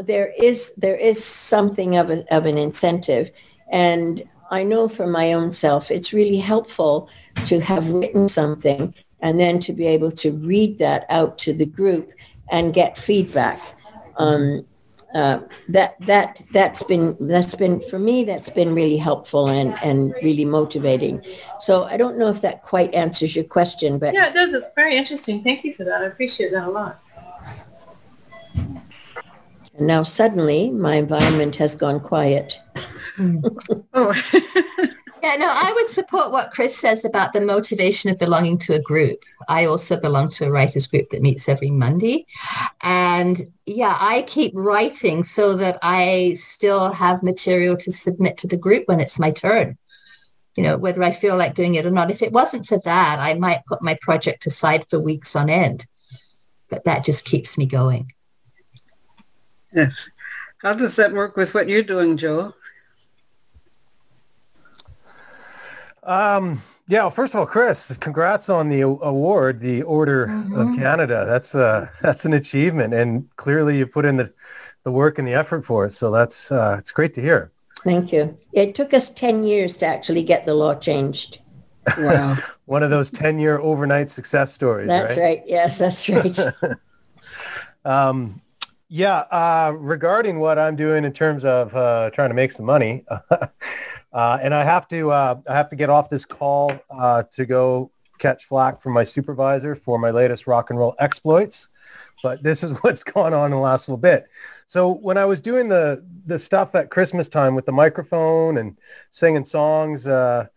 there is there is something of, a, of an incentive. And I know for my own self, it's really helpful to have written something and then to be able to read that out to the group and get feedback. Um, uh, that that that's been that's been for me that's been really helpful and and really motivating. So I don't know if that quite answers your question, but yeah, it does. It's very interesting. Thank you for that. I appreciate that a lot. And now suddenly my environment has gone quiet. (laughs) oh. (laughs) (laughs) Yeah, no, I would support what Chris says about the motivation of belonging to a group. I also belong to a writers group that meets every Monday. And yeah, I keep writing so that I still have material to submit to the group when it's my turn. You know, whether I feel like doing it or not. If it wasn't for that, I might put my project aside for weeks on end. But that just keeps me going. Yes. How does that work with what you're doing, Joe? Um, yeah, well, first of all, Chris, congrats on the award, the Order mm-hmm. of Canada. That's uh, that's an achievement, and clearly you put in the, the work and the effort for it. So that's uh, it's great to hear. Thank you. It took us ten years to actually get the law changed. Wow, (laughs) one of those ten-year overnight success stories. That's right. right. Yes, that's right. (laughs) um, yeah, uh, regarding what I'm doing in terms of uh, trying to make some money. (laughs) Uh, and I have to uh, I have to get off this call uh, to go catch flack from my supervisor for my latest rock and roll exploits. But this is (laughs) what's gone on in the last little bit. So when I was doing the the stuff at Christmas time with the microphone and singing songs, uh,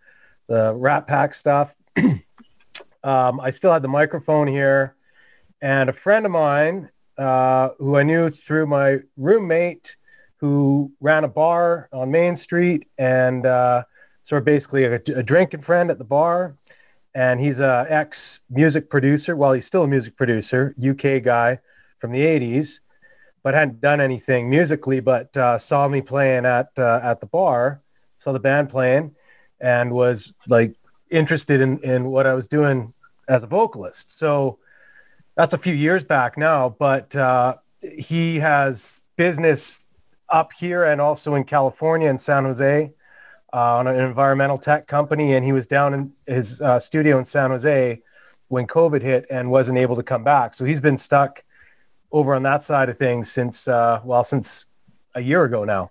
the Rat Pack stuff, (clears throat) um, I still had the microphone here, and a friend of mine uh, who I knew through my roommate who ran a bar on Main Street and uh, sort of basically a, a, drinking friend at the bar. And he's a ex music producer. Well, he's still a music producer, UK guy from the 80s, but hadn't done anything musically, but uh, saw me playing at, uh, at the bar, saw the band playing and was like interested in, in what I was doing as a vocalist. So that's a few years back now, but uh, he has business up here and also in California in San Jose uh, on an environmental tech company. And he was down in his uh, studio in San Jose when COVID hit and wasn't able to come back. So he's been stuck over on that side of things since, uh, well, since a year ago now.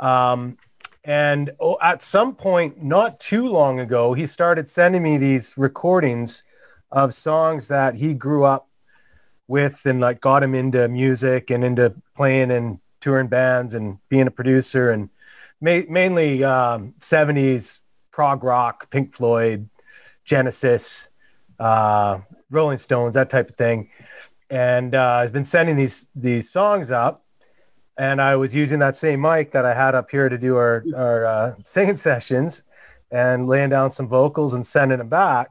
Um, and oh, at some point, not too long ago, he started sending me these recordings of songs that he grew up with and like got him into music and into playing in touring bands and being a producer and ma- mainly um, 70s prog rock, Pink Floyd, Genesis, uh, Rolling Stones, that type of thing. And uh, I've been sending these these songs up, and I was using that same mic that I had up here to do our our uh, singing (laughs) sessions, and laying down some vocals and sending them back.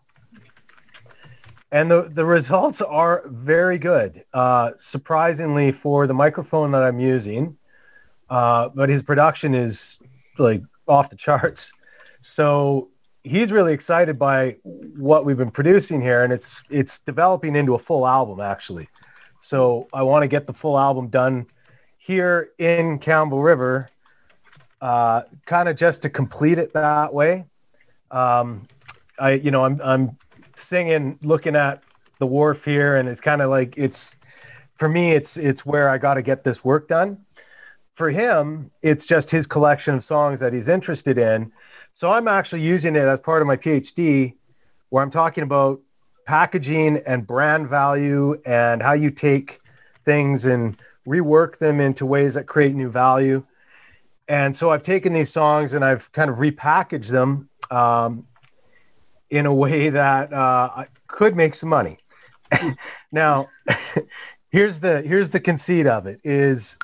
And the, the results are very good, uh, surprisingly for the microphone that I'm using. Uh, but his production is like off the charts. So he's really excited by what we've been producing here, and it's it's developing into a full album actually. So I want to get the full album done here in Campbell River, uh, kind of just to complete it that way. Um, I you know I'm I'm singing, looking at the wharf here, and it's kind of like it's for me it's it's where I got to get this work done. For him, it's just his collection of songs that he's interested in so I'm actually using it as part of my PhD where I'm talking about packaging and brand value and how you take things and rework them into ways that create new value. And so I've taken these songs and I've kind of repackaged them um, in a way that uh, could make some money. (laughs) now, (laughs) here's the here's the conceit of it is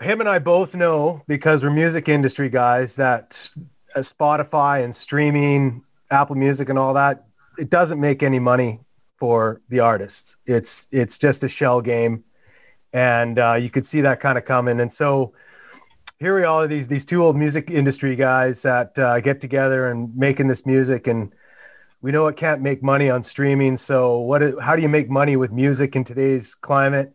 him and I both know because we're music industry guys that Spotify and streaming, Apple Music and all that, it doesn't make any money for the artists. It's it's just a shell game, and uh, you could see that kind of coming. And so here we all are, these these two old music industry guys that uh, get together and making this music, and we know it can't make money on streaming. So what? How do you make money with music in today's climate?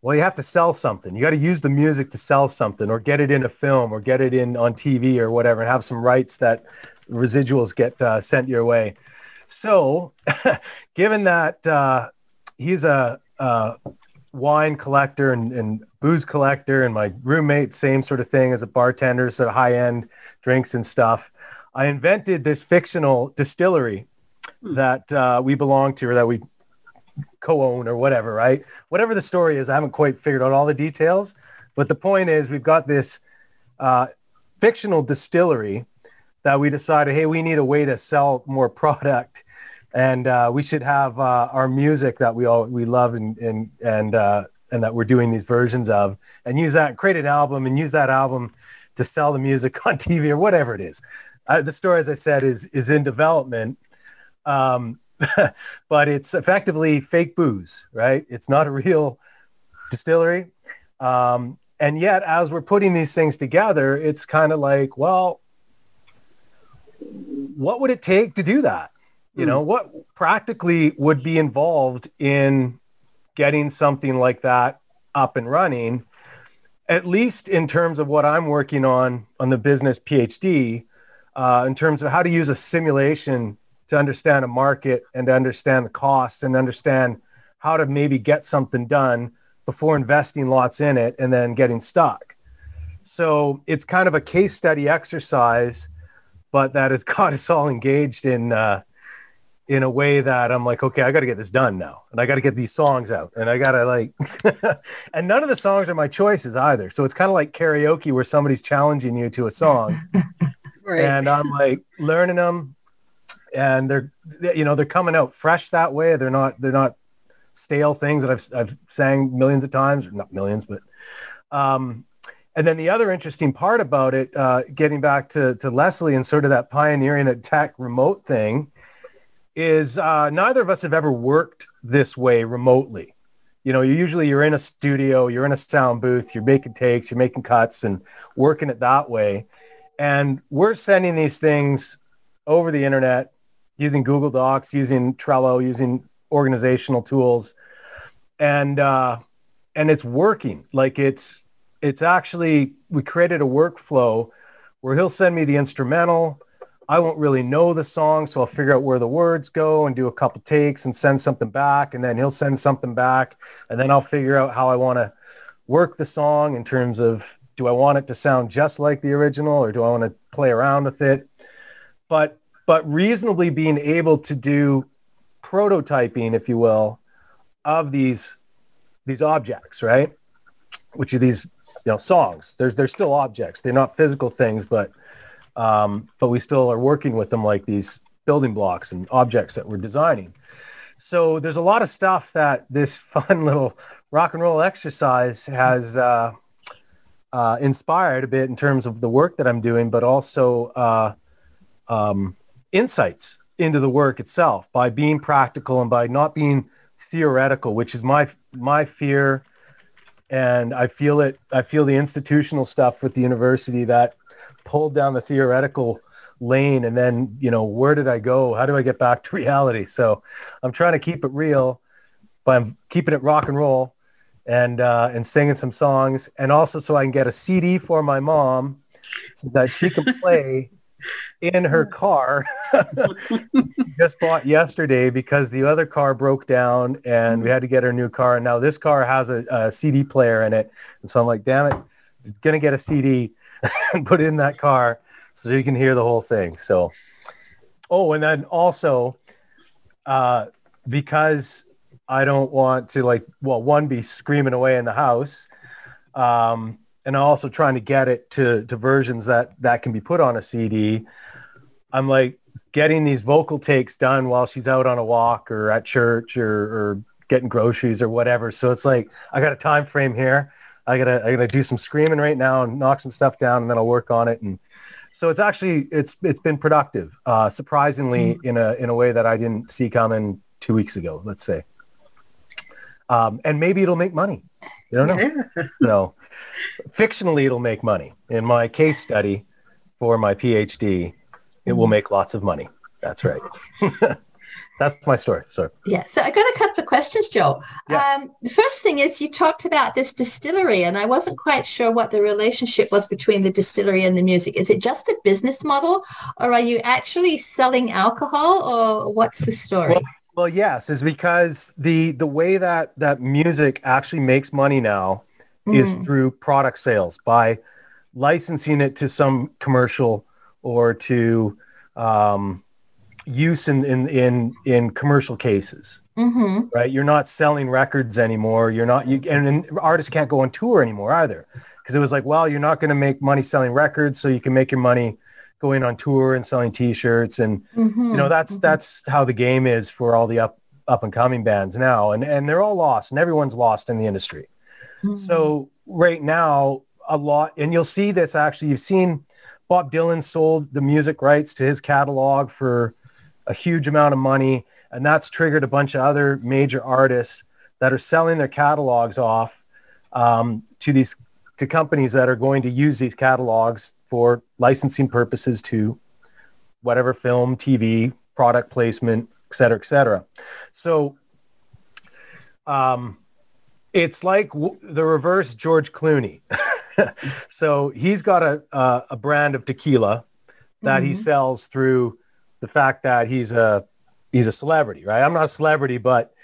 well, you have to sell something. You got to use the music to sell something or get it in a film or get it in on TV or whatever and have some rights that residuals get uh, sent your way. So (laughs) given that uh, he's a, wine collector and, and, booze collector and my roommate, same sort of thing as a bartender, so high-end drinks and stuff, I invented this fictional distillery hmm. that uh, we belong to or that we co-own or whatever, right? Whatever the story is, I haven't quite figured out all the details. But the point is, we've got this uh, fictional distillery that we decided, hey, we need a way to sell more (laughs) product, and uh, we should have uh, our music that we all we love and and and uh, and that we're doing these versions of, and use that, create an album, and use that album to sell the music (laughs) on TV or whatever it is. Uh, the story, as I said, is is in development. Um, (laughs) but it's effectively fake booze, right? It's not a real distillery. Um, and yet, as we're putting these things together, it's kind of like, well, what would it take to do that? You know, hmm. what practically would be involved in getting something like that up and running, at least in terms of what I'm working on on the business PhD, uh, in terms of how to use a simulation to understand a market and to understand the costs and understand how to maybe get something done before investing lots in it and then getting stuck. So it's kind of a case study exercise, but that has (laughs) got us all engaged in uh, in a way that I'm like, okay, I got to get this done now, and I got to get these songs out, and I got to like, (laughs) and none of the songs are my choices either. So it's kind of like karaoke where somebody's challenging you to a song, (laughs) right. and I'm like learning them, and they're you know they're coming out fresh that way. They're not they're not stale things that I've I've sang millions of times, or not millions, but um, and then the other interesting part about it, uh, getting back to to Leslie and sort of that pioneering a tech remote thing, is uh, neither of us have ever worked this way remotely. You know, you usually you're in a studio, you're in a sound booth, you're making takes, you're making cuts, and working it that way. And we're sending these things over the internet using Google Docs, using Trello, using organizational tools, and uh, and it's working. Like it's it's actually we created a workflow where he'll send me the instrumental. I won't really know the song, so I'll figure out where the words go and do a couple takes and send something back, and then he'll send something back, and then I'll figure out how I want to work the song in terms of do I want it to sound just like the original or do I want to play around with it? But but reasonably being able to do prototyping, if you will, of these these objects, right? Which are these you know songs. There's they're still objects. They're not physical things, but um, but we still are working with them like these building blocks and objects that we're designing. So there's a lot of stuff that this (laughs) fun little rock and roll exercise has uh, uh, inspired a bit in terms of the work that I'm doing, but also uh, um, insights into the work itself by being practical and by not being theoretical, which is my my fear. And I feel it. I feel the institutional stuff with the university that pulled down the theoretical lane and then you know where did i go? How do i get back to reality? So i'm trying to keep it real but i'm keeping it rock and roll and uh, and singing some songs and also so i can get a cd for my mom so that she can play in her car (laughs) just bought yesterday because the other car broke down and we had to get her new car. And now this car has a, a cd player in it. And so i'm like damn it it's gonna get a cd (laughs) put in that car so you can hear the whole thing. So, oh, and then also, uh, because I don't want to like, well, one be screaming away in the house, um, and also trying to get it to to versions that that can be put on a CD. I'm like getting these vocal takes done while she's out on a walk or at church or, or getting groceries or whatever. So it's like I got a time frame here. I gotta I gotta do some screaming right now and knock some stuff down, and then I'll work on it and so it's actually it's it's been productive, uh, surprisingly mm. in a in a way that I didn't see coming two weeks ago. Let's say, um, and maybe it'll make money. You don't know. Yeah. so fictionally, it'll make money. In my case study for my PhD, it will mm-hmm. make lots of money. That's right. (laughs) That's my story. Sorry. Yeah. So I got a couple of questions, Joel. Yeah. Um, the first thing is you talked about this distillery, and I wasn't quite sure what the relationship was between the distillery and the music. Is it just a business model, or are you actually selling alcohol, or what's the story? Well, well yes, is because the the way that that music actually makes money now mm. is through product sales by licensing it to some commercial or to um, use in in in, in commercial cases. Mm-hmm. Right, you're not selling records anymore. You're not you and, and artists can't go on tour anymore either because it was like, well, you're not going to make money selling records, so you can make your money going on tour and selling T-shirts, and mm-hmm. you know that's mm-hmm. that's how the game is for all the up up and coming bands now, and and they're all lost, and everyone's lost in the industry. Mm-hmm. So right now, a lot, and you'll see this actually. You've seen Bob Dylan sold the music rights to his catalog for a huge amount of money, and that's triggered a bunch of other major artists that are selling their catalogs off um, to these to companies that are going to use these catalogs for licensing purposes to whatever film, TV, product placement, et cetera, et cetera. So um, it's like w- the reverse George Clooney. (laughs) so he's got a, a, a brand of tequila that mm-hmm. he sells through the fact that he's a he's a celebrity, right? I'm not a celebrity, but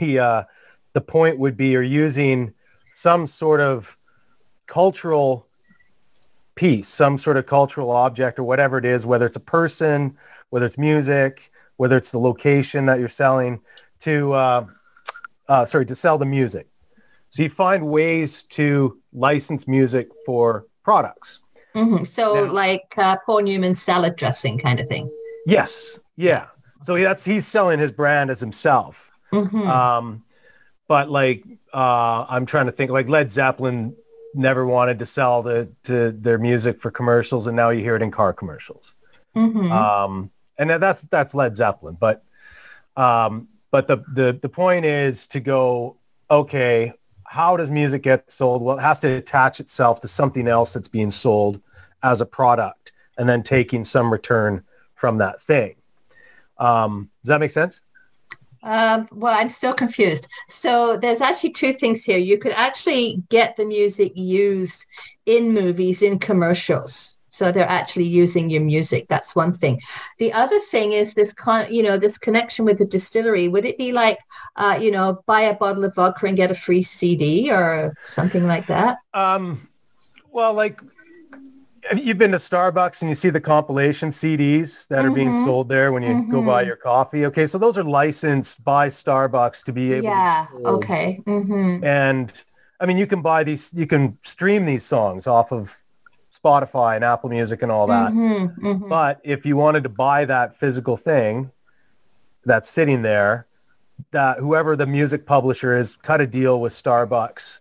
the uh, the point would be you're using some sort of cultural piece, some sort of cultural object or whatever it is, whether it's a person, whether it's music, whether it's the location that you're selling to, uh, uh, sorry, to sell the music. So you find ways to license music for products. Mm-hmm. So now, like uh, Paul Newman's salad dressing kind of thing. Yes. Yeah. So that's he's selling his brand as himself. Mm-hmm. Um, but like uh, I'm trying to think like Led Zeppelin never wanted to sell the to their music for commercials, and now you hear it in car commercials. Mm-hmm. Um, and that's that's Led Zeppelin. But um, but the, the the point is to go okay. How does music get sold? Well, it has to attach itself to something else that's being sold as a product, and then taking some return from that thing. Um, does that make sense? Um, well, I'm still confused. So there's actually two things here. You could actually get the music used in movies, in commercials. So they're actually using your music. That's one thing. The other thing is this con, you know, this connection with the distillery. Would it be like, uh, you know, buy a bottle of vodka and get a free CD or something like that? Um, well, like You've been to Starbucks and you see the compilation CDs that mm-hmm. are being mm-hmm. sold there when you mm-hmm. go buy mm-hmm. your coffee. Okay, so those are licensed by Starbucks to be able. Yeah. okay. Mm-hmm. And I mean, you can buy these. You can stream these songs off of Spotify and Apple Music and all that. Mhm, mhm. But if you wanted to buy that physical thing that's sitting there, that whoever the music publisher is cut a deal with Starbucks,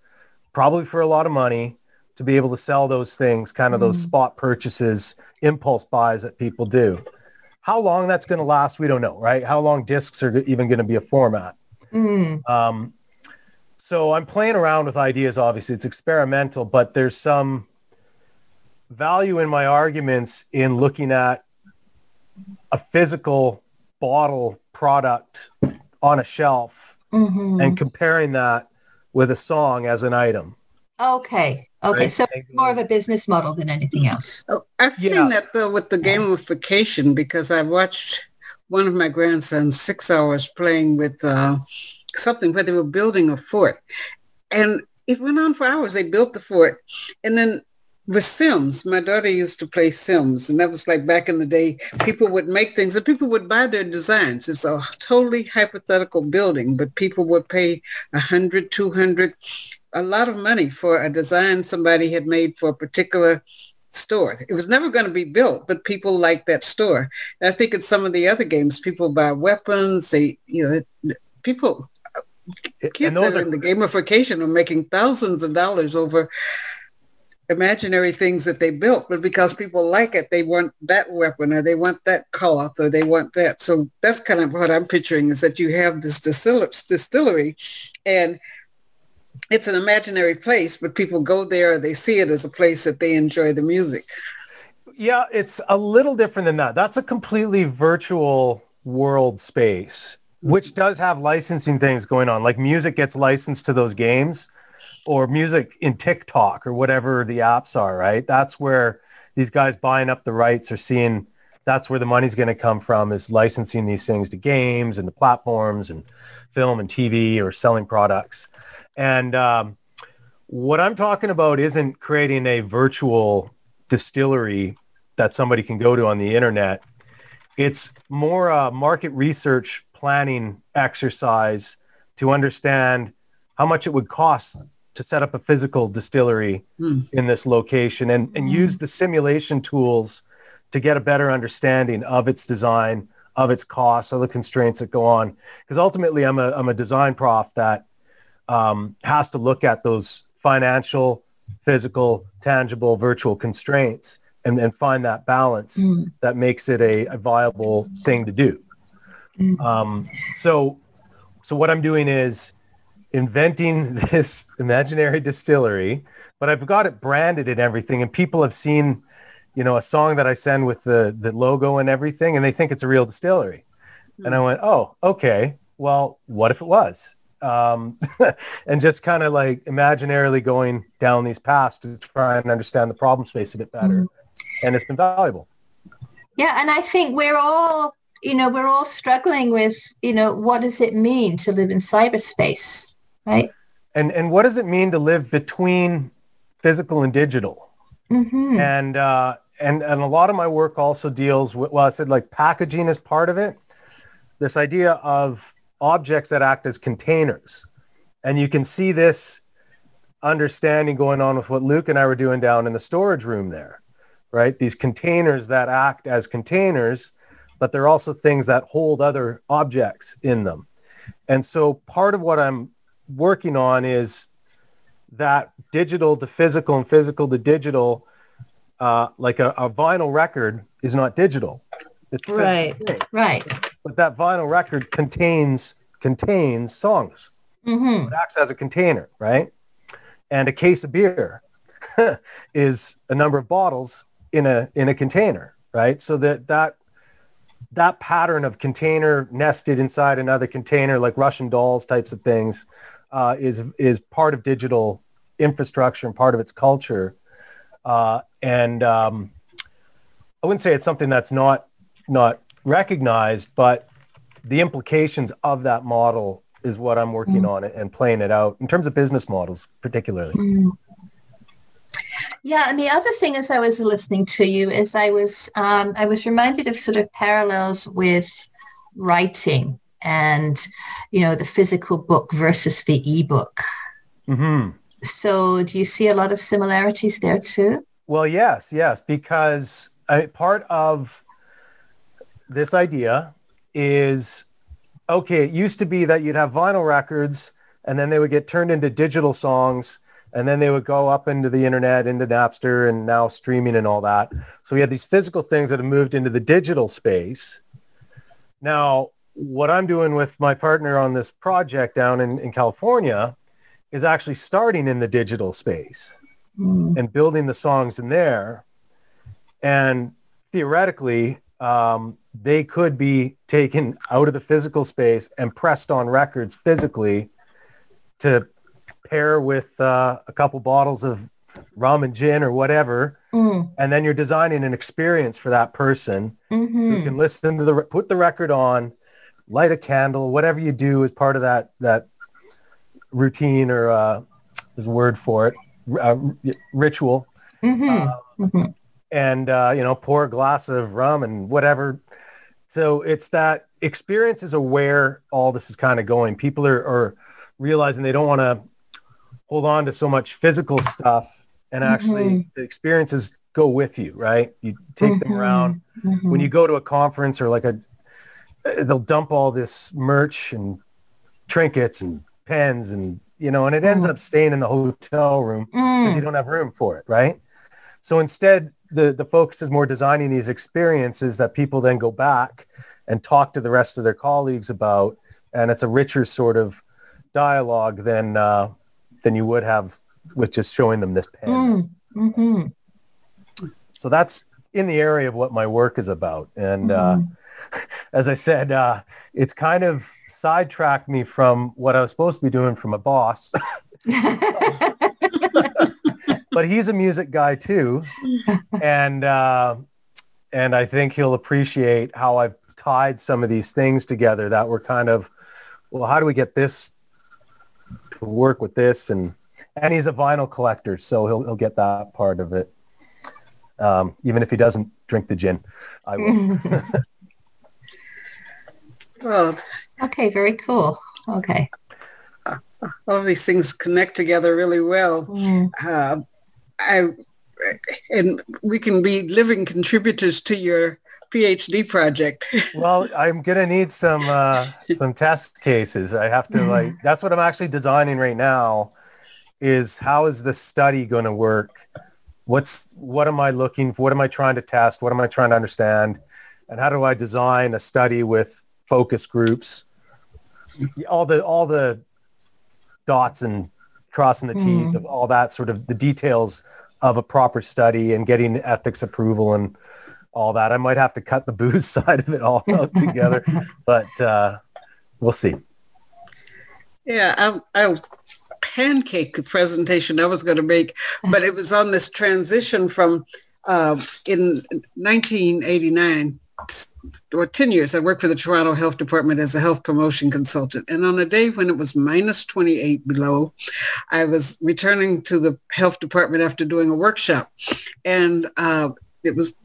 probably for a lot of money, to be able to sell those things, kind of those spot purchases, impulse buys that people do. How long that's going to last, we don't know, right? How long discs are even going to be a format. Mm. Um, so I'm playing around with ideas. Obviously, it's experimental, but there's some value in my arguments in looking at a physical bottle product on a shelf Mhm. and comparing that with a song as an item. Okay. Okay. Right. So it's more of a business model than anything else. Oh, I've Yeah. seen that though with the gamification because I watched one of my grandsons six hours playing with uh, something where they were building a fort, and it went on for hours. They built the fort, and then with Sims, my daughter used to play Sims, and that was like back in the day. People would make things, and people would buy their designs. It's a totally hypothetical building, but people would pay a hundred, two hundred, a lot of money for a design somebody had made for a particular store. It was never going to be built, but people like that store. And I think in some of the other games, people buy weapons. They, you know, people, kids and those that are in the gamification are making thousands of dollars over imaginary things that they built, but because people like it, they want that weapon or they want that cloth or they want that. So that's kind of what I'm picturing is that you have this distil- distillery and it's an imaginary place, but people go there, they see it as a place that they enjoy the music. Yeah, it's a little different than that. That's a completely virtual world space, mm-hmm. which does have licensing things going on. Like music gets licensed to those games or music in TikTok or whatever the apps are, right? That's where these guys buying up the rights are seeing that's where the money's going to come from is licensing these things to games and the platforms and film and TV or selling products. And um, what I'm talking about isn't creating a virtual distillery that somebody can go to on the internet. It's more a market research planning exercise to understand how much it would cost to set up a physical distillery Hmm. in this location and, and use the simulation tools to get a better understanding of its design, of its costs, of the constraints that go on. Because ultimately, I'm a, I'm a design prof that um, has to look at those financial, physical, tangible, virtual constraints and, and find that balance Mm. that makes it a, a viable thing to do. Mm. Um, so, so what I'm doing is inventing (laughs) this imaginary distillery, but I've got it branded and everything, and people have seen, you know, a song that I send with the the logo and everything, and they think it's a real distillery. And I went, oh, okay. Well, what if it was? Um, (laughs) and just kind of like imaginarily going down these paths to try and understand the problem space a bit better. And it's been valuable. Yeah, and I think we're all, you know, we're all struggling with, you know, what does it mean to live in cyberspace, right? And and what does it mean to live between physical and digital? hmm And uh, and and a lot of my work also deals with well, I said like packaging is part of it. This idea of objects that act as containers, and you can see this understanding going on with what Luke and I were doing down in the storage room there, right? These containers that act as containers, but they're also things that hold other objects in them. And so part of what I'm working on is that digital to physical and physical to digital, uh, like a, a vinyl record is not digital. It's (laughs) Right. Right. But that vinyl record contains contains songs. hmm It acts as a container, right? And a case of beer (laughs) is a number of bottles in a in a container, right? So that that that pattern of container nested inside another container, like Russian dolls types of things, uh, is is part of digital infrastructure and part of its culture. Uh, and um, I wouldn't say it's something that's not not recognized, but the implications of that model is what I'm working on and playing it out in terms of business models, particularly. Yeah, and the other thing as I was listening to you is I was um, I was reminded of sort of parallels with writing and you know the physical book versus the ebook. hmm So do you see a lot of similarities there too? Well, yes, yes, because uh, part of this idea is okay. It used to be that you'd have vinyl records, and then they would get turned into digital songs, and then they would go up into the internet, into Napster, and now streaming and all that. So we had these physical things that have moved into the digital space. Now, what I'm doing with my partner on this project down in, in California is actually starting in the digital space mm. and building the songs in there. And theoretically, um, they could be taken out of the physical space and pressed on records physically to pair with uh, a couple bottles of rum and gin or whatever. Mm. And then you're designing an experience for that person mm-hmm. who can listen to the, put the record on, light a candle, whatever you do as part of that, that routine or uh, there's a word for it, uh, ritual. Mm-hmm. Uh, mm-hmm. And, uh, you know, pour a glass of rum and whatever. So it's that experience is aware all this is kind of going. People are, are realizing they don't want to hold on to so much physical stuff and actually mm-hmm. the experiences go with you, right? You take them mm-hmm. around. Mm-hmm. When you go to a conference or like a, they'll dump all this merch and trinkets and pens and you know, and it ends mm. up staying in the hotel room because mm. you don't have room for it, right? So instead, the the focus is more designing these experiences that people then go back and talk to the rest of their colleagues about, and it's a richer sort of dialogue than uh, than you would have with just showing them this pen. Mm. Mm-hmm. So that's in the area of what my work is about, and uh, mm-hmm. uh, (laughs) as I said, uh, it's kind of sidetracked me from what I was supposed to be doing from a boss. (laughs) (laughs) but he's a music guy too, (laughs) and uh, and I think he'll appreciate how I've tied some of these things together that were kind of, well, how do we get this to work with this and and he's a vinyl collector, so he'll he'll get that part of it. Um, even if he doesn't drink the gin, I will. (laughs) well, okay, very cool. Okay, all of these things connect together really well. Mm. Uh, I and we can be living contributors to your PhD project. (laughs) well, I'm gonna need some uh, some test cases. I have to like (laughs) that's what I'm actually designing right now. Is how is the study going to work? What's what am I looking for? What am I trying to test? What am I trying to understand? And how do I design a study with focus groups? All the all the dots and crossing the T's mm. of all that sort of the details of a proper study and getting ethics approval and all that. I might have to cut the booze (laughs) side of it all out together, (laughs) but uh, we'll see. Yeah, I, I pancake presentation I was going to make, but it was on this transition from uh, in 1989 or 10 years, I worked for the Toronto Health Department as a health promotion consultant. And on a day when it was minus 28 below, I was returning to the health department after doing a workshop. And uh, it was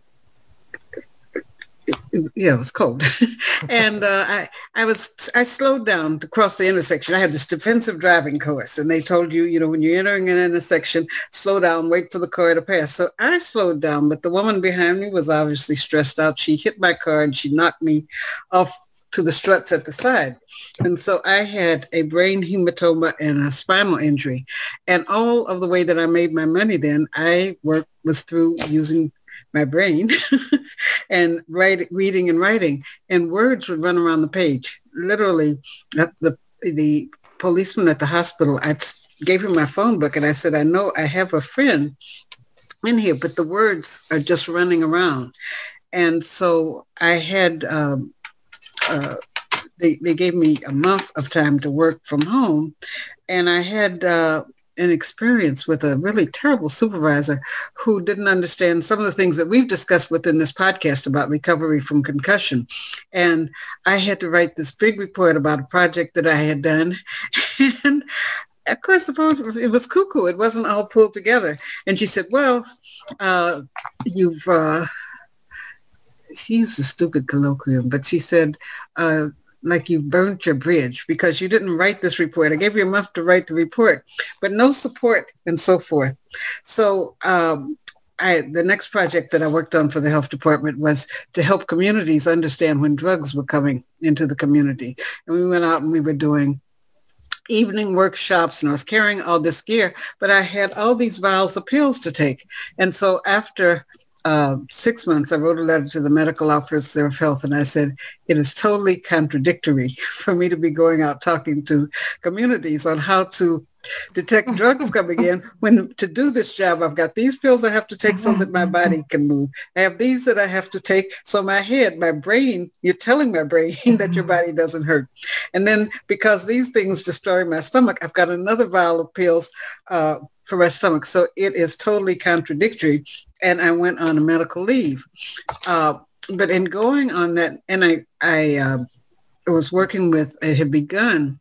yeah, it was cold. (laughs) and uh, I, I was, I slowed down to cross the intersection. I had this defensive driving course and they told you, you know, when you're entering an intersection, slow down, wait for the car to pass. So I slowed down, but the woman behind me was obviously stressed out. She hit my car and she knocked me off to the struts at the side. And so I had a brain hematoma and a spinal injury. And all of the way that I made my money then, I worked was through using my brain (laughs) and write, reading and writing. And words would run around the page. Literally, the, the policeman at the hospital, I gave him my phone book and I said, I know I have a friend in here, but the words are just running around. And so I had, um, uh, they, they gave me a month of time to work from home. And I had uh, an experience with a really terrible supervisor who didn't understand some of the things that we've discussed within this podcast about recovery from concussion. And I had to write this big report about a project that I had done. (laughs) And of course, it was cuckoo. It wasn't all pulled together. And she said, well, uh, you've, uh, she used a stupid colloquium, but she said, uh, like you burnt your bridge because you didn't write this report. I gave you a month to write the report, but no support and so forth. So um, I, the next project that I worked on for the health department was to help communities understand when drugs were coming into the community. And we went out and we were doing evening workshops and I was carrying all this gear, but I had all these vials of pills to take. And so after uh, six months, I wrote a letter to the medical officer of health and I said, it is totally contradictory (laughs) for me to be going out talking to communities on how to detect (laughs) drugs coming in. When to do this job i've got these pills i have to take so that my body (laughs) can move. I have these that i have to take so my head my brain you're telling my brain that your body doesn't hurt. And then because these things destroy my stomach i've got another vial of pills uh, for my stomach. So it is totally contradictory and i went on a medical leave uh, but in going on that and i i uh, was working with it had begun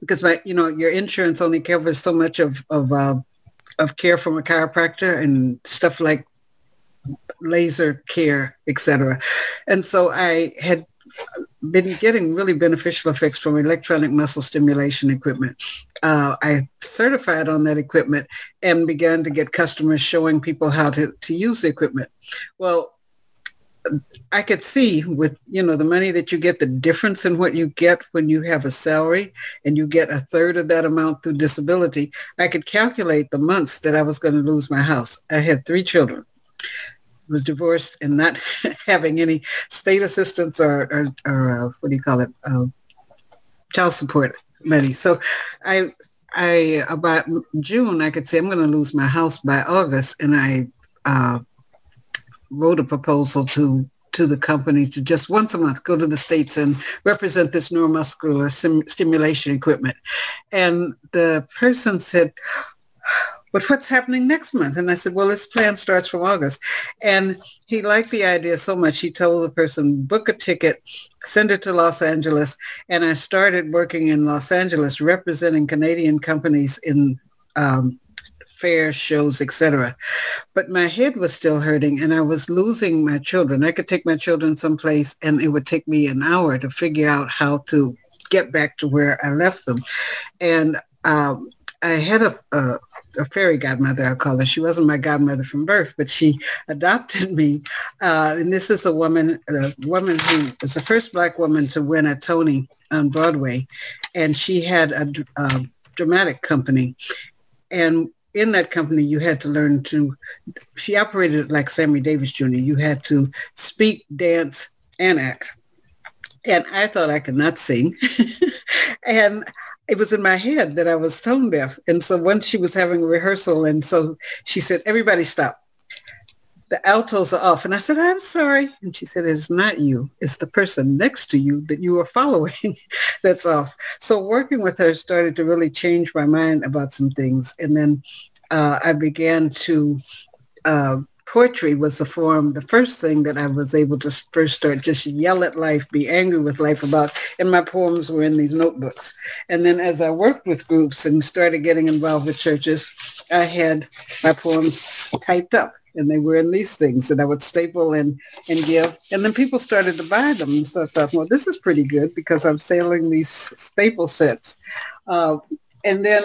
because my you know your insurance only covers so much of of uh, of care from a chiropractor and stuff like laser care, etc. And so I had been getting really beneficial effects from electronic muscle stimulation equipment. Uh, I certified on that equipment and began to get customers showing people how to, to use the equipment. Well, I could see with, you know, the money that you get, the difference in what you get when you have a salary and you get a third of that amount through disability. I could calculate the months that I was going to lose my house. I had three children. Was divorced and not (laughs) having any state assistance or, or, or uh, what do you call it, uh, child support money. So I, I about June, I could say I'm going to lose my house by August, and I uh, wrote a proposal to to the company to just once a month go to the states and represent this neuromuscular sim- stimulation equipment. And the person said, but what's happening next month? And I said, well, this plan starts from August. And he liked the idea so much, he told the person, book a ticket, send it to Los Angeles. And I started working in Los Angeles representing Canadian companies in um, fair shows, etc. But my head was still hurting and I was losing my children. I could take my children someplace and it would take me an hour to figure out how to get back to where I left them. And um, I had a, a, a, fairy godmother, I call her. She wasn't my godmother from birth, but she adopted me. Uh, and this is a woman, a woman who was the first black woman to win a Tony on Broadway. And she had a, a dramatic company. And in that company, you had to learn to, she operated like Sammy Davis Jr. You had to speak, dance, and act. And I thought I could not sing. (laughs) and it was in my head that I was tone deaf. And so once she was having a rehearsal, and so she said, everybody stop the altos are off. And I said, I'm sorry. And she said, it's not you. It's the person next to you that you are (laughs) following that's off. So working with her started to really change my mind about some things. And then uh, I began to, uh, poetry was the form, the first thing that I was able to first start, just yell at life, be angry with life about. And my poems were in these notebooks. And then as I worked with groups and started getting involved with churches, I had my poems typed up and they were in these things that I would staple and, and give. And then people started to buy them. And so I thought, well, this is pretty good because I'm selling these staple sets. Uh, and then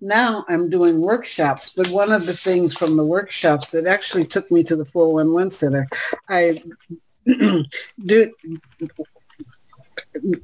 now I'm doing workshops, but one of the things from the workshops that actually took me to the 411 Center, I (clears throat) do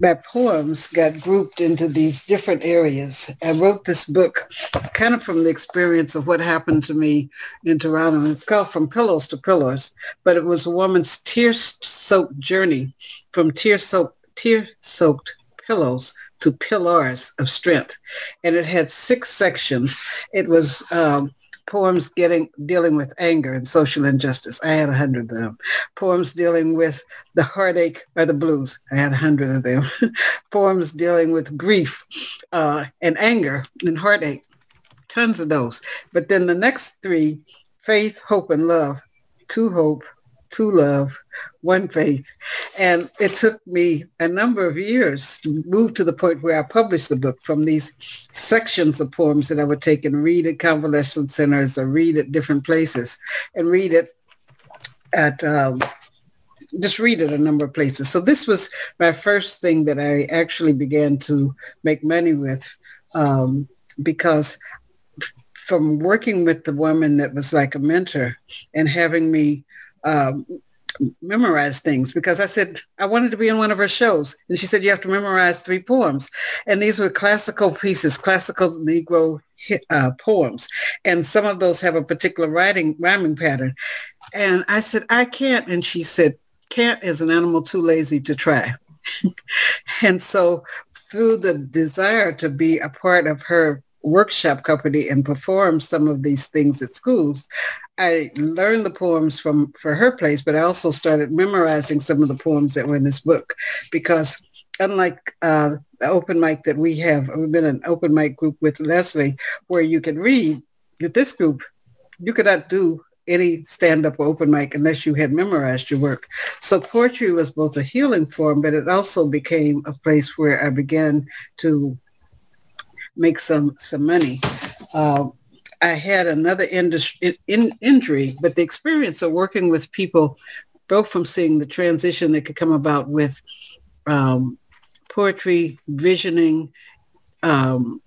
my poems got grouped into these different areas. I wrote this book kind of from the experience of what happened to me in Toronto. It's called From Pillows to Pillars, but it was a woman's tear-soaked journey from tear-soaked, tear-soaked pillows to pillars of strength. And it had six sections. It was um, poems getting dealing with anger and social injustice. I had a hundred of them. Poems dealing with the heartache or the blues. I had a hundred of them. (laughs) poems dealing with grief uh, and anger and heartache. Tons of those. But then the next three, faith, hope, and love. To hope, to love, one faith. And it took me a number of years to move to the point where I published the book from these sections of poems that I would take and read at convalescent centers or read at different places and read it at um, just read it a number of places. So this was my first thing that I actually began to make money with um, because from working with the woman that was like a mentor and having me um, memorize things because I said I wanted to be in one of her shows. And she said, you have to memorize three poems. And these were classical pieces, classical Negro uh, poems. And some of those have a particular writing, rhyming pattern. And I said, I can't. And she said, can't is an animal too lazy to try. (laughs) and so through the desire to be a part of her workshop company and perform some of these things at schools, I learned the poems from for her place, but I also started memorizing some of the poems that were in this book because unlike uh, the open mic that we have, we've been an open mic group with Leslie where you can read. With this group, you could not do any stand-up or open mic unless you had memorized your work. So poetry was both a healing form, but it also became a place where I began to make some some money. Uh, I had another industry, in, injury, but the experience of working with people, both from seeing the transition that could come about with um, poetry, visioning, um,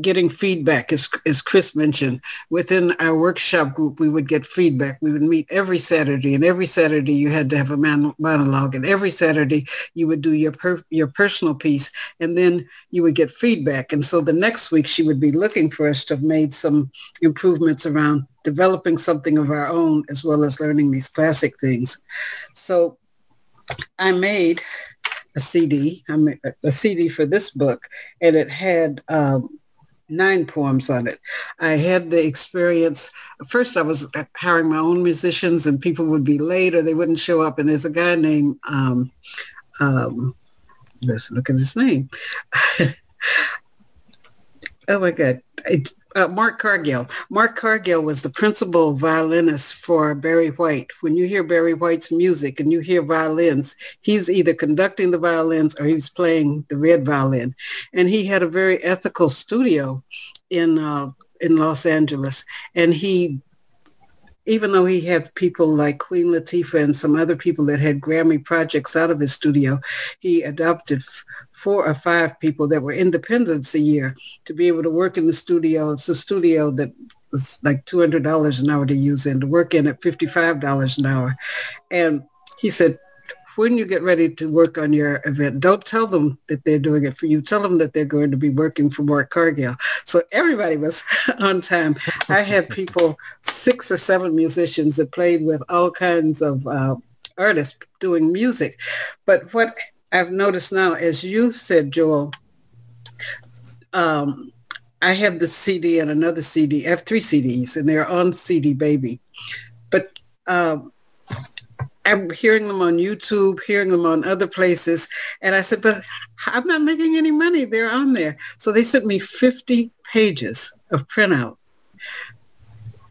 getting feedback, as, as Chris mentioned. Within our workshop group, we would get feedback. We would meet every Saturday, and every Saturday you had to have a man- monologue, and every Saturday you would do your per- your personal piece, and then you would get feedback. And so the next week she would be looking for us to have made some improvements around developing something of our own, as well as learning these classic things. So I made a CD, I made a CD for this book, and it had um, nine poems on it. I had the experience. First, I was hiring my own musicians, and people would be late or they wouldn't show up. And there's a guy named, um, um, let's look at his name. (laughs) oh my God, uh, Mark Cargill. Mark Cargill was the principal violinist for Barry White. When you hear Barry White's music and you hear violins, he's either conducting the violins or he's playing the red violin. And he had a very ethical studio in uh, in Los Angeles, and he even though he had people like Queen Latifah and some other people that had Grammy projects out of his studio, he adopted four or five people that were independents a year to be able to work in the studio. It's a studio that was like $200 an hour to use and to work in at $55 an hour. And he said, when you get ready to work on your event, don't tell them that they're doing it for you. Tell them that they're going to be working for Mark Cargill. So everybody was (laughs) on time. I had (laughs) people, six or seven musicians that played with all kinds of uh, artists doing music. But what I've noticed now, as you said, Joel, um, I have the CD and another CD. I have three CDs, and they're on CD Baby. But um, I'm hearing them on YouTube, hearing them on other places. And I said, but I'm not making any money. They're on there. So they sent me 50 pages of printout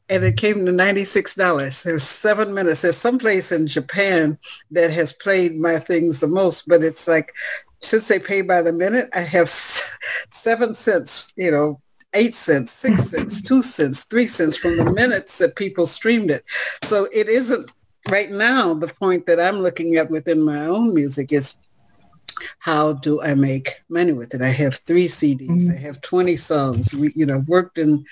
and it came to $96. There's seven minutes. There's some place in Japan that has played my things the most, but it's like, since they pay by the minute, I have seven cents, you know, eight cents, six (laughs) cents, two cents, three cents from the minutes that people streamed it. So it isn't right now, the point that I'm looking at within my own music is how do I make money with it? I have three CDs. Mm-hmm. I have 20 songs. We, you know, worked in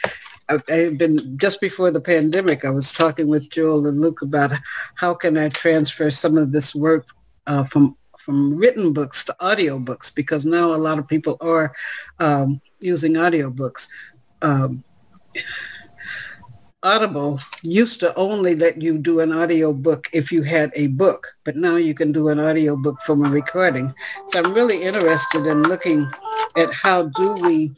I've been just before the pandemic. I was talking with Joel and Luke about how can I transfer some of this work uh, from from written books to audio books because now a lot of people are um, using audio books. Um, Audible used to only let you do an audio book if you had a book, but now you can do an audio book from a recording. So I'm really interested in looking at how do we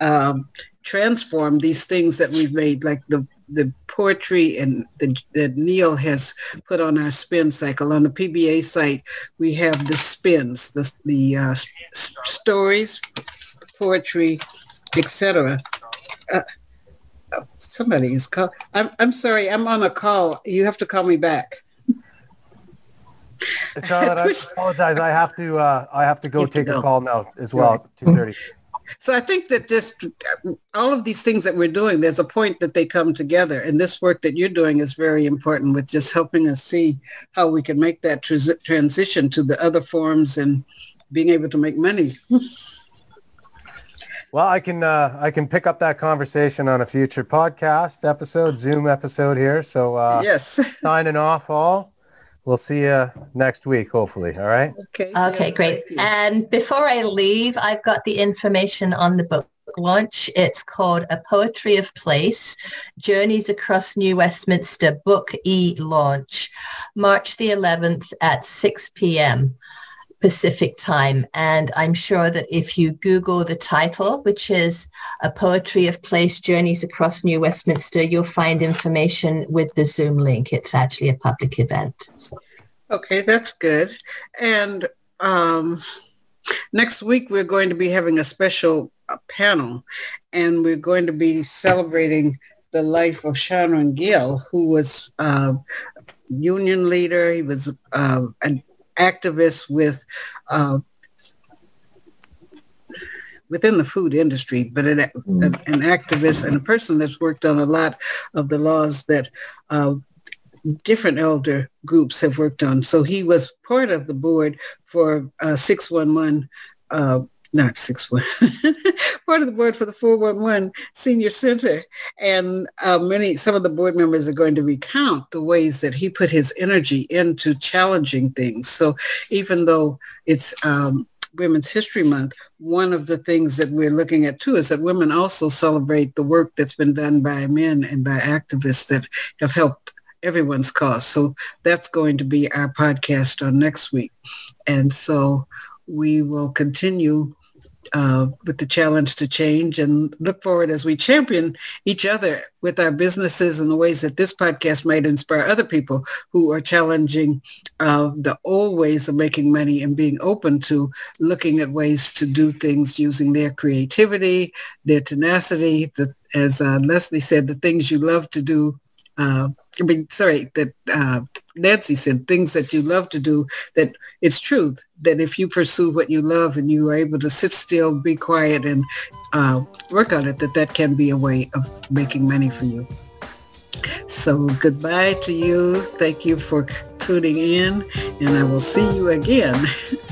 um, transform these things that we've made, like the the poetry and the, that Neil has put on our spin cycle. On the PBA site, we have the spins, the, the uh, s- stories, poetry, etc. Uh, oh, somebody is call. I'm I'm sorry. I'm on a call. You have to call me back. Charlotte, (laughs) I apologize. I have to. Uh, I have to go take go. a call now as well. Two thirty. So I think that just all of these things that we're doing, there's a point that they come together. And this work that you're doing is very important with just helping us see how we can make that transition to the other forms and being able to make money. (laughs) Well, I can uh, I can pick up that conversation on a future podcast episode, Zoom episode here. So uh, yes, (laughs) signing off all. We'll see you next week, hopefully. All right. Okay. Okay, yes, great. And before I leave, I've got the information on the book launch. It's called A Poetry of Place, Journeys Across New Westminster Book E-Launch, March the 11th at 6 p.m. Pacific time. And I'm sure that if you Google the title, which is A Poetry of Place, Journeys Across New Westminster, you'll find information with the Zoom link. It's actually a public event. Okay, that's good. And um, next week, we're going to be having a special uh, panel, and we're going to be celebrating the life of Shannon Gill, who was a uh, union leader. He was uh, an activist with uh, within the food industry, but an, an, an, activist and a person that's worked on a lot of the laws that uh, different elder groups have worked on. So he was part of the board for uh, 611 uh, not six one, (laughs) part of the board for the 411 Senior Center. And uh, many, some of the board members are going to recount the ways that he put his energy into challenging things. So even though it's um, Women's History Month, one of the things that we're looking at too is that women also celebrate the work that's been done by men and by activists that have helped everyone's cause. So that's going to be our podcast on next week. And so we will continue uh, with the challenge to change and look forward as we champion each other with our businesses and the ways that this podcast might inspire other people who are challenging uh, the old ways of making money and being open to looking at ways to do things using their creativity, their tenacity, the, as uh, Leslie said, the things you love to do uh, I mean, sorry, that uh, Nancy said things that you love to do, that it's truth, that if you pursue what you love and you are able to sit still, be quiet and uh, work on it, that that can be a way of making money for you. So goodbye to you. Thank you for tuning in and I will see you again (laughs)